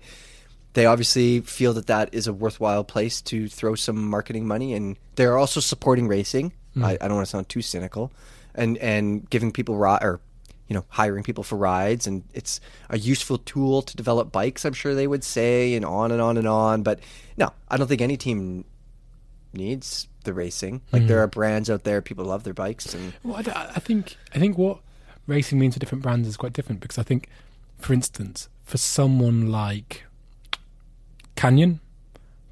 A: they obviously feel that that is a worthwhile place to throw some marketing money and they're also supporting racing Hmm. I, I don't want to sound too cynical. And and giving people ri- or you know hiring people for rides and it's a useful tool to develop bikes i'm sure they would say and on and on and on. But no i don't think any team needs the racing. Like there hmm. are brands out there people love their bikes and
B: Well, I, d- I think I think what racing means to different brands is quite different because I think, for instance, for someone like Canyon,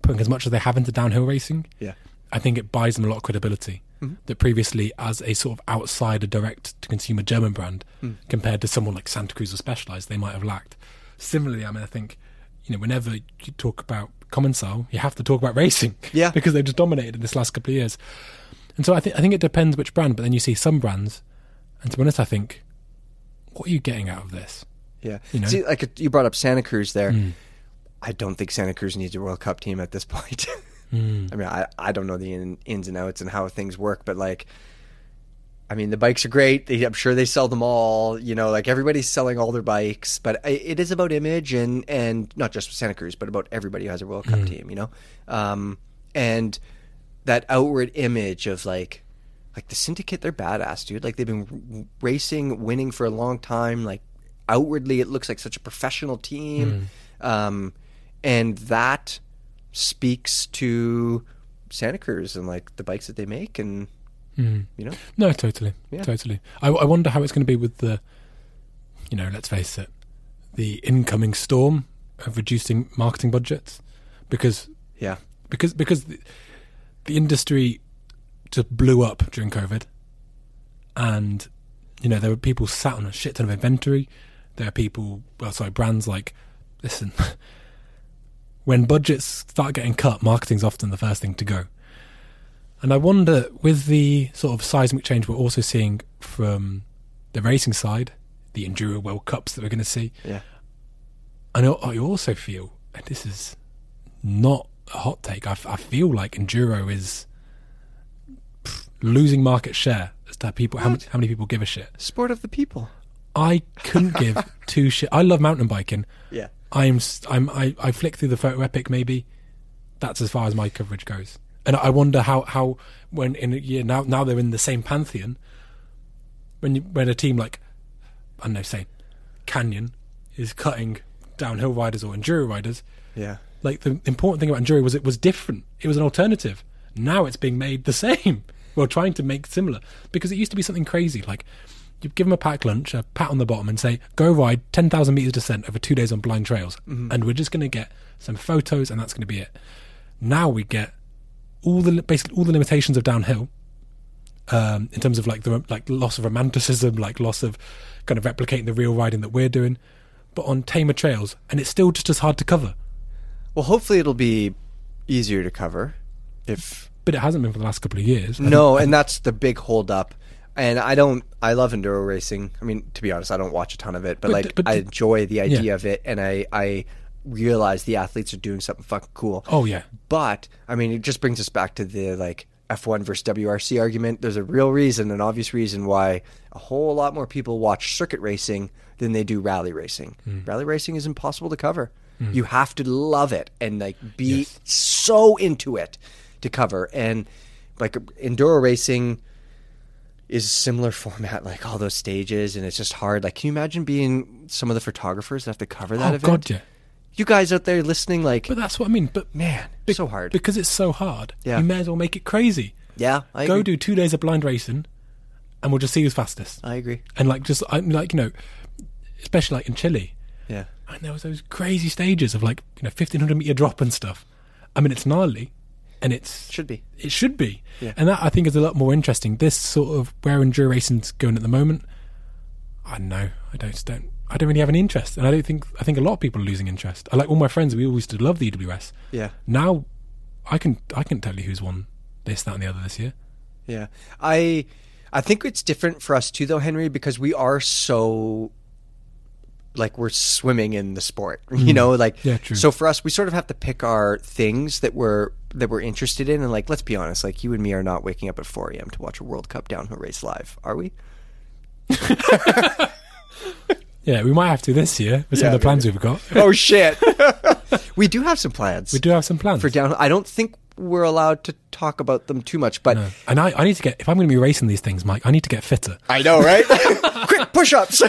B: putting as much as they have into downhill racing,
A: yeah.
B: I think it buys them a lot of credibility. Mm-hmm. That previously, as a sort of outsider, direct to consumer German brand, mm. compared to someone like Santa Cruz or Specialized, they might have lacked. Similarly, I mean, I think you know whenever you talk about Commencal, you have to talk about racing, [laughs]
A: Yeah.
B: because they've just dominated in this last couple of years. And so I think I think it depends which brand, but then you see some brands, and to be honest, I think, what are you getting out of this?
A: yeah
B: You know?
A: see like you brought up santa cruz there mm. i don't think santa cruz needs a world cup team at this point [laughs] I mean, I, I don't know the in, ins and outs and how things work, but like, I mean, the bikes are great. They, I'm sure they sell them all. You know, like everybody's selling all their bikes, but it is about image and and not just Santa Cruz, but about everybody who has a World Cup team. You know, um, and that outward image of like like the syndicate they're badass dude like they've been racing winning for a long time like outwardly it looks like such a professional team um, and that speaks to santa cruz and like the bikes that they make and hmm. you know
B: No, totally,
A: Yeah.
B: totally. I, I wonder how it's going to be with the, you know, let's face it, the incoming storm of reducing marketing budgets, because
A: yeah
B: because because the, the industry just blew up during COVID, and you know there were people sat on a shit ton of inventory. There are people, well, sorry, brands like, listen, [laughs] when budgets start getting cut, marketing's often the first thing to go. And I wonder, with the sort of seismic change we're also seeing from the racing side, the Enduro World Cups that we're going to see,
A: yeah
B: I know I also feel, and this is not a hot take—I feel like Enduro is pff, losing market share as to people, how, how many people give a shit.
A: sport of the people
B: I couldn't give [laughs] two shit. I love mountain biking.
A: yeah
B: I'm, I'm, I, I flick through the photo epic maybe. That's as far as my coverage goes. And I wonder how, how when in a year now, now they're in the same pantheon. When you, when a team like, I don't know, say, Canyon is cutting downhill riders or enduro riders,
A: yeah
B: like the important thing about enduro was it was different. It was an alternative. Now it's being made the [laughs] same. Well, trying to make similar because it used to be something crazy. Like you give them a packed lunch, a pat on the bottom, and say, "Go ride ten thousand meters descent over two days on blind trails," and we're just going to get some photos, and that's going to be it. Now we get all the basically all the limitations of downhill um, in terms of like the like loss of romanticism, like loss of kind of replicating the real riding that we're doing, but on tamer trails, and it's still just as hard to cover.
A: well hopefully it'll be easier to cover if
B: but it hasn't been for the last couple of years.
A: No, and that's the big holdup. And I don't. I love enduro racing. I mean, to be honest, I don't watch a ton of it, but,
B: But
A: like
B: but
A: I enjoy the idea
B: Yeah.
A: of it, and I I realize the athletes are doing something fucking cool.
B: Oh yeah,
A: But I mean, it just brings us back to the like F1 versus WRC argument. There's a real reason, an obvious reason why a whole lot more people watch circuit racing than they do rally racing.
B: Hmm.
A: Rally racing is impossible to cover. You have to love it and like be
B: Yes.
A: so into it to cover. And like enduro racing is a similar format, like all those stages, and it's just hard. Like, can you imagine being some of the photographers that have to cover that
B: oh
A: event?
B: god, yeah.
A: You guys out there listening, like,
B: But that's what I mean. But
A: man,
B: be-
A: so hard.
B: because it's so hard.
A: Yeah.
B: You may as well make it crazy.
A: yeah, I
B: Go
A: agree.
B: do two days of blind racing, and we'll just see who's fastest.
A: I agree.
B: And like just I'm like you know, especially like in Chile,
A: Yeah.
B: and there was those crazy stages of like you know fifteen hundred meter drop and stuff. I mean, it's gnarly, and it's
A: Should be.
B: it should be,
A: Yeah.
B: and that I think is a lot more interesting. This sort of where enduro racing's going at the moment, I don't know. I don't don't. I don't really have any interest, and I don't think I think a lot of people are losing interest. I like all my friends. We always did love the EWS.
A: Yeah.
B: Now, I can I can tell you who's won this, that, and the other this year.
A: Yeah. I I think it's different for us too though, Henry, because we are so like we're swimming in the sport. [laughs] You mm. know, like
B: Yeah, true.
A: so for us we sort of have to pick our things that we're that we're interested in and like let's be honest, like you and me are not waking up at four AM to watch a World Cup downhill race live, are we? [laughs]
B: Yeah, we might have to this year with some
A: Yeah,
B: of the plans we've got. [laughs]
A: oh shit. we do have some plans.
B: We do have some plans.
A: for downhill. I don't think we're allowed to talk about them too much, but
B: No. And I, I need to get if I'm going to be racing these things, Mike. I need to get fitter.
A: I know, right? Quick push-ups.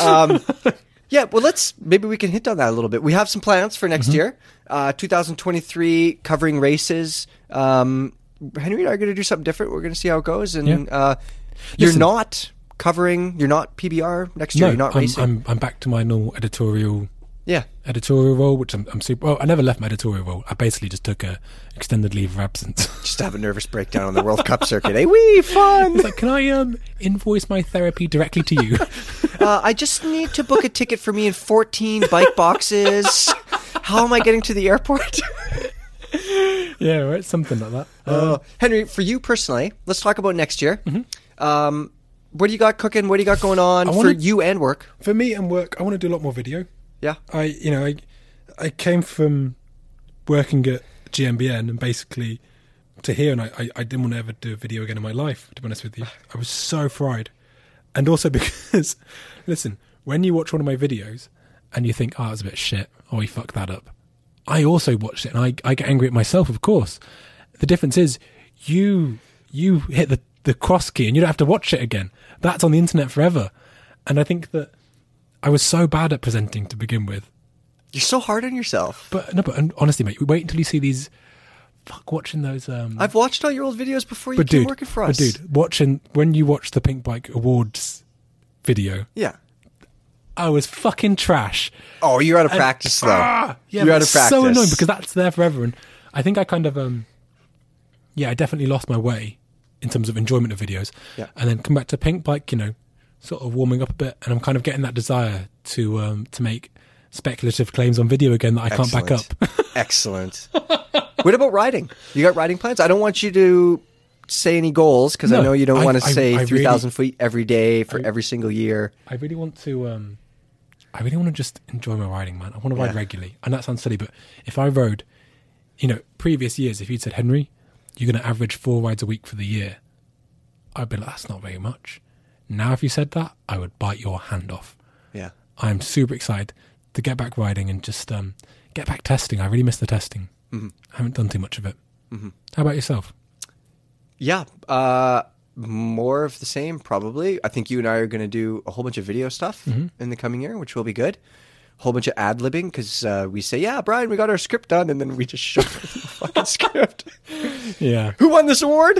A: Um, [laughs] yeah, well, let's maybe we can hint on that a little bit. We have some plans for next year, uh, 2023, covering races. Um, Henry and I are going to do something different. We're going to see how it goes, and
B: Yeah.
A: uh, you're
B: Listen.
A: not covering. You're not PBR next year.
B: no,
A: you're not
B: I'm,
A: racing.
B: I'm I'm back to my normal editorial
A: yeah,
B: editorial role, which I'm, I'm super. Well, I never left my editorial role. I basically just took a extended leave of absence. [laughs]
A: just to have a nervous breakdown on the World Cup circuit. Hey, wee fun.
B: It's like, can I um invoice my therapy directly to you? [laughs]
A: Uh, I just need to book a ticket for me and 14 bike boxes. How am I getting to the airport? [laughs]
B: yeah, right, something like that.
A: Uh, Henry, for you personally, let's talk about next year. Um, what do you got cooking? What do you got going on for
B: wanna-
A: you and work?
B: For me and work, I want to do a lot more video.
A: Yeah.
B: I you know I I came from working at GMBN and basically to here, and I, I, I didn't want to ever do a video again in my life, to be honest with you. I was so fried. And also [laughs] because, listen, when you watch one of my videos and you think, oh, was a bit shit, oh, he fucked that up, I also watched it and I, I get angry at myself, of course. The difference is you you hit the, the cross key and you don't have to watch it again. That's on the internet forever. And I think that I was so bad at presenting to begin with.
A: You're so hard on yourself.
B: But no, but and honestly, mate, wait until you see these. Fuck, watching those. Um,
A: I've watched all your old videos before you
B: but
A: came
B: dude,
A: working for
B: but
A: us.
B: dude, watching when you watch the Pinkbike Awards video,
A: Yeah.
B: I was fucking trash.
A: Oh, you're out of practice though.
B: Ah, yeah,
A: you're out of practice.
B: So annoying because that's there forever, and I think I kind of um, yeah, I definitely lost my way in terms of enjoyment of videos.
A: Yeah.
B: and then come back to Pinkbike, you know, sort of warming up a bit, and I'm kind of getting that desire to um to make speculative claims on video again that I can't back up. [laughs]
A: Excellent. what about riding? You got riding plans? I don't want you to say any goals because I know you don't
B: I-
A: want to
B: I-
A: say
B: I really-
A: 3,000 feet every day for every single year.
B: I really want to. Um, I really want to just enjoy my riding, man. I want to ride
A: Yeah.
B: regularly, and that sounds silly, but if I rode, you know, previous years, if you'd said Henry, you're going to average four rides a week for the year, I'd be like, that's not very much. Now, if you said that, I would bite your hand off.
A: Yeah.
B: I'm super excited to get back riding and just um, get back testing. I really miss the testing.
A: Mm-hmm.
B: I haven't done too much of it. How about yourself?
A: Yeah. Uh, more of the same, probably. I think you and I are going to do a whole bunch of video stuff
B: Mm-hmm.
A: in the coming year, which will be good. A whole bunch of ad libbing because uh, we say, yeah, Brian, we got our script done. And then we just show the [laughs] fucking script.
B: Yeah,
A: Who won this award?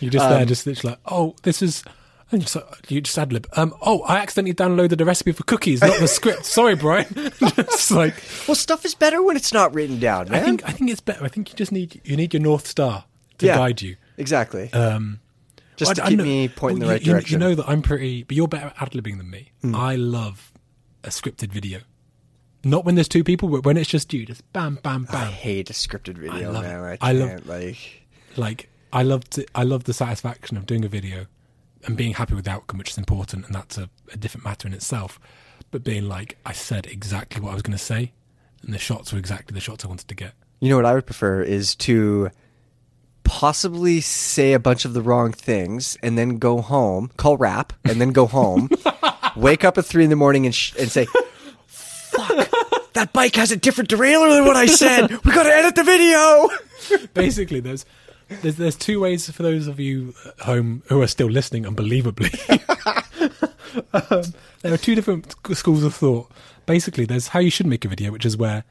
B: you're just there, just literally like, oh, this is. And just, you just ad lib. Um, oh, I accidentally downloaded a recipe for cookies, not the script. Sorry, Brian. [laughs] just like
A: well, stuff is better when it's not written down, man.
B: I think, I think it's better. I think you just need you need your north star to
A: Yeah.
B: guide you.
A: exactly.
B: Um,
A: just
B: I-
A: to
B: I
A: keep
B: know-
A: me pointing
B: well,
A: the right
B: you,
A: direction.
B: You know that I'm pretty, but you're better at ad libbing than me. I love a scripted video. Not when there's two people, but when it's just you, just bam, bam, bam.
A: I hate a scripted video,
B: love
A: man. I,
B: I love-
A: can't, like.
B: Like I love to, I love the satisfaction of doing a video and being happy with the outcome, which is important, and that's a, a different matter in itself. But being like, I said exactly what I was going to say, and the shots were exactly the shots I wanted to get.
A: You know what I would prefer is to possibly say a bunch of the wrong things and then go home, call rap, and then go home, [laughs] wake up at three in the morning and, sh- and say, "Fuck, that bike has a different derailleur than what I said. We got to edit the video." [laughs]
B: basically there's there's there's two ways for those of you at home who are still listening unbelievably. [laughs] Um, there are two different schools of thought. Basically there's how you should make a video which is where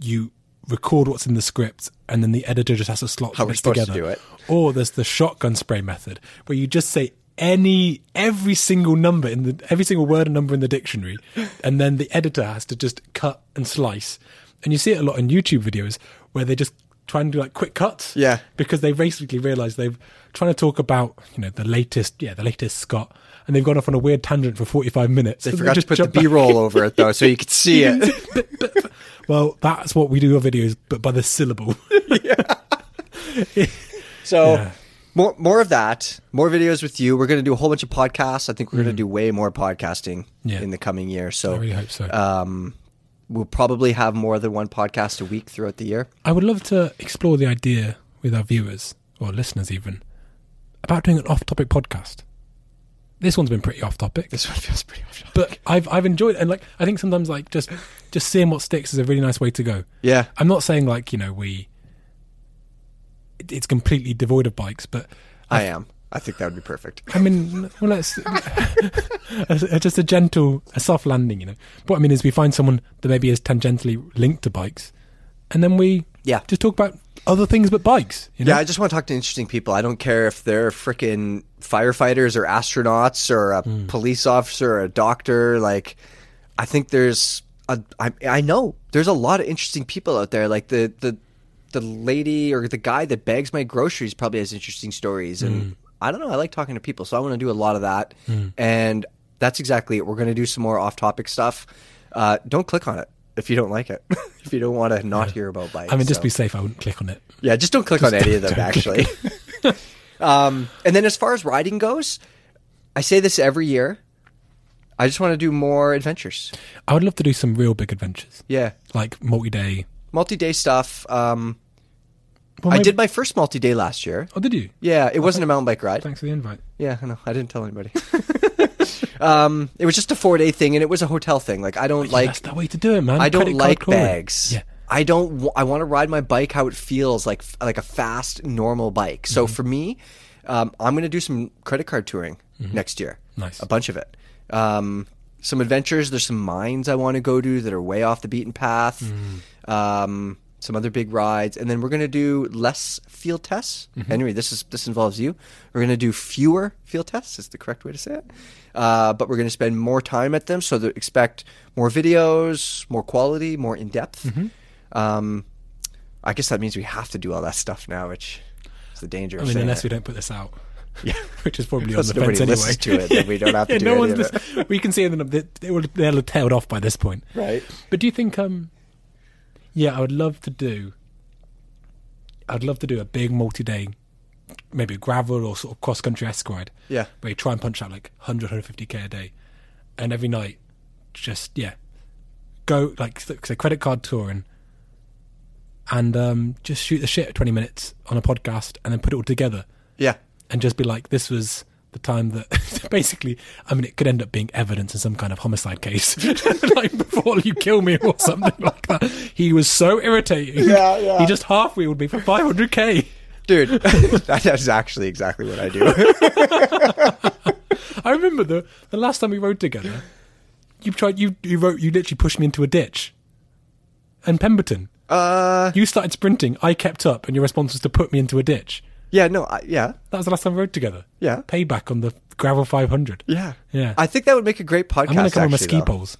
B: you record what's in the script and then the editor just has to slot
A: How
B: bits
A: to
B: together.
A: do it.
B: or there's the shotgun spray method where you just say any every single number in the every single word and number in the dictionary and then the editor has to just cut and slice. And you see it a lot in youtube videos where they just try to do like quick cuts
A: Yeah.
B: because they basically realized they've trying to talk about you know the latest yeah the latest scott and they've gone off on a weird tangent for 45 minutes
A: They forgot to
B: just
A: put the B-roll over it though, so you could see [laughs] it.
B: well that's what we do our videos but by the syllable [laughs]
A: So [laughs]
B: Yeah.
A: more more of that, more videos with you. We're going to do a whole bunch of podcasts. I think we're going to do way more podcasting
B: Yeah.
A: in the coming year. So
B: i really hope so
A: um, we'll probably have more than one podcast a week throughout the year.
B: I would love to explore the idea with our viewers or listeners even about doing an off-topic podcast. This one's been pretty off-topic,
A: This one feels pretty off. Topic.
B: But I've I've enjoyed it. and like I think sometimes like just just seeing what sticks is a really nice way to go.
A: Yeah,
B: I'm not saying like you know we it- it's completely devoid of bikes, but
A: I am. I think that would be perfect.
B: I mean, well, a- [laughs] just a gentle, a soft landing, you know. But what I mean is, we find someone that maybe is tangentially linked to bikes, and then we
A: Yeah.
B: just talk about other things but bikes. You know?
A: Yeah, I just want to talk to interesting people. I don't care if they're freaking firefighters or astronauts or a mm. police officer or a doctor. Like, I think there's a. I, I know there's a lot of interesting people out there. Like the the the lady or the guy that bags my groceries probably has interesting stories, and mm. I don't know. I like talking to people, so I want to do a lot of that. And that's exactly it. We're going to do some more off-topic stuff. Uh, don't click on it if you don't like it. [laughs] if you don't want to not hear about bikes.
B: I mean, just
A: so.
B: be safe. I wouldn't click on it.
A: Yeah, just don't click on any of them, actually. [laughs] um, and then as far as riding goes, I say this every year. I just want to do more adventures.
B: I would love to do some real big adventures,
A: Yeah,
B: like multi-day.
A: multi-day stuff. Um,
B: Well,
A: I
B: maybe-
A: did my first multi day last year.
B: Oh, did you?
A: Yeah, it wasn't a mountain bike ride.
B: Thanks for the invite.
A: Yeah, I know. I didn't tell anybody. [laughs] um, it was just a four day thing, and it was a hotel thing. Like I don't
B: Yeah,
A: like
B: that's the way to do it, man.
A: I don't
B: Credit card
A: like bags.
B: Yeah.
A: I don't. W- I want to ride my bike how it feels like like a fast normal bike. So
B: Mm-hmm.
A: for me, um, I'm going to do some credit card touring next year.
B: Mm-hmm. Nice.
A: a bunch of it. Um, some adventures. There's some mines I want to go to that are way off the beaten path.
B: Mm.
A: Um, some other big rides, and then we're going to do less field tests.
B: Mm-hmm.
A: Henry, this is this involves you. We're going to do fewer field tests. Is the correct way to say it. Uh, but we're going to spend more time at them, so that expect more videos, more quality, more in depth.
B: Mm-hmm.
A: Um, I guess that means we have to do all that stuff now, which is the danger.
B: I mean, unless
A: it.
B: we don't put this out. [laughs]
A: Yeah. [laughs]
B: Which is probably on the fence anyway.
A: to it, then we don't have [laughs] to
B: yeah,
A: do
B: no
A: any
B: one's
A: of it.
B: We can see them. They, they will, they'll have tailed off by this point.
A: Right.
B: But do you think? Um, yeah, I would love to do. I'd love to do a big multi-day, maybe gravel or sort of cross-country esque ride.
A: Yeah.
B: where you try and punch out like 100, 150k a day, and every night, just yeah, go like say credit card touring, and um, just shoot the shit at 20 minutes on a podcast, and then put it all together
A: Yeah.
B: and just be like, this was the time that [laughs] basically, I mean, it could end up being evidence in some kind of homicide case, [laughs] like before you kill me or something like that. He was so irritating.
A: Yeah, yeah.
B: He just half wheeled me for 500k.
A: Dude, [laughs] that is actually exactly what I do.
B: I remember the the last time we rode together, you tried you you wrote you literally pushed me into a ditch. And Pemberton,
A: uh,
B: you started sprinting. I kept up, and your response was to put me into a ditch.
A: Yeah, no, I, yeah,
B: That was the last time we rode together.
A: Yeah.
B: Payback on the gravel 500.
A: yeah,
B: Yeah.
A: I think that would make a great podcast.
B: I'm gonna come with my
A: actually,
B: ski
A: though.
B: poles.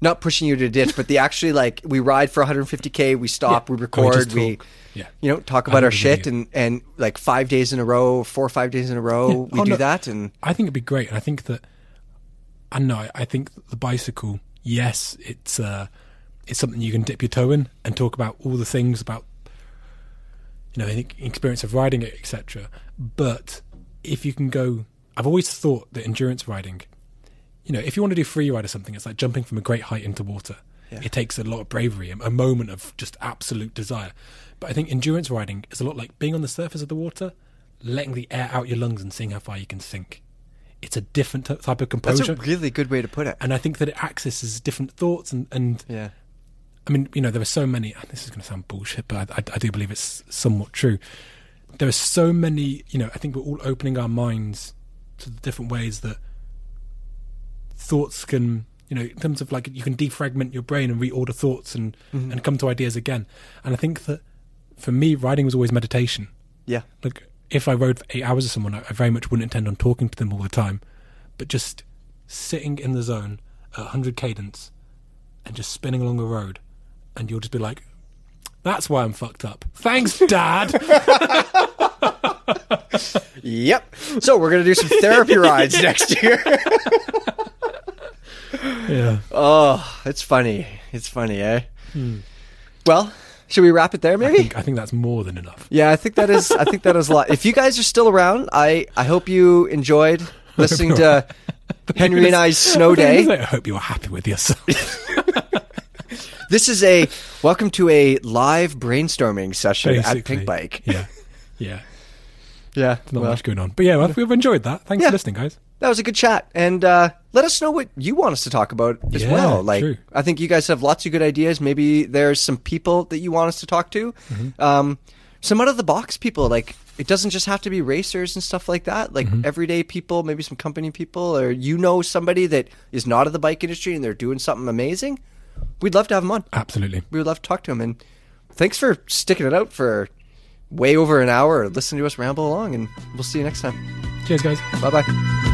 A: Not pushing you to a ditch, but the actually like we ride for 150k, we stop,
B: Yeah.
A: we
B: we
A: record, we,
B: talk. Yeah.
A: you know, talk about our shit, and and like five days in a row, four or five days in a row, we
B: Oh,
A: do
B: no.
A: that, and
B: I think it'd be great, and I think that I know. I- I think the bicycle, yes, it's uh, it's something you can dip your toe in and talk about all the things about you know any experience of riding it, etc. But if you can go, I've always thought that endurance riding, you know, if you want to do free ride or something, it's like jumping from a great height into water. It takes a lot of bravery, a, a moment of just absolute desire. But I think endurance riding is a lot like being on the surface of the water, letting the air out your lungs and seeing how far you can sink. It's a different type of composure.
A: that's a really good way to put it.
B: and I think that it accesses different thoughts and, and
A: Yeah,
B: I mean, you know, there are so many. and This is going to sound bullshit, but I, I, I do believe it's somewhat true. There are so many. You know, I think we're all opening our minds to the different ways that thoughts can. You know, in terms of like you can defragment your brain and reorder thoughts and mm-hmm. and come to ideas again. And I think that for me, writing was always meditation.
A: yeah,
B: Like if I rode for eight hours with someone, I, very much wouldn't intend on talking to them all the time, but just sitting in the zone at 100 cadence and just spinning along the road, and you'll just be like, "That's why I'm fucked up." Thanks, Dad. [laughs]
A: yep. So we're gonna do some therapy [laughs] rides next year.
B: yeah.
A: oh, it's funny. It's funny, eh? Well, should we wrap it there,
B: I
A: maybe?
B: think, I think that's more than enough.
A: Yeah, I think that is. I think that is a lot. If you guys are still around, I I hope you enjoyed [laughs] listening to Henry and I's snow day.
B: I hope you're happy with yourself.
A: This is a welcome to a live brainstorming session at Pinkbike.
B: Yeah. Yeah. [laughs]
A: Yeah,
B: Not
A: well,
B: much going on. But yeah, we've enjoyed that. Thanks
A: Yeah.
B: for listening, guys.
A: that was a good chat, and uh, let us know what you want us to talk about as
B: Yeah,
A: well. Like,
B: true.
A: I think you guys have lots of good ideas. Maybe there's some people that you want us to talk to.
B: Mm-hmm.
A: Um, some out of the box people. Like, it doesn't just have to be racers and stuff like that. Like
B: Mm-hmm.
A: everyday people, maybe some company people, or you know somebody that is not in the bike industry and they're doing something amazing. We'd love to have him on.
B: Absolutely.
A: we would love to talk to him. And thanks for sticking it out for way over an hour or listening to us ramble along. And we'll see you next time.
B: Cheers, guys.
A: Bye bye.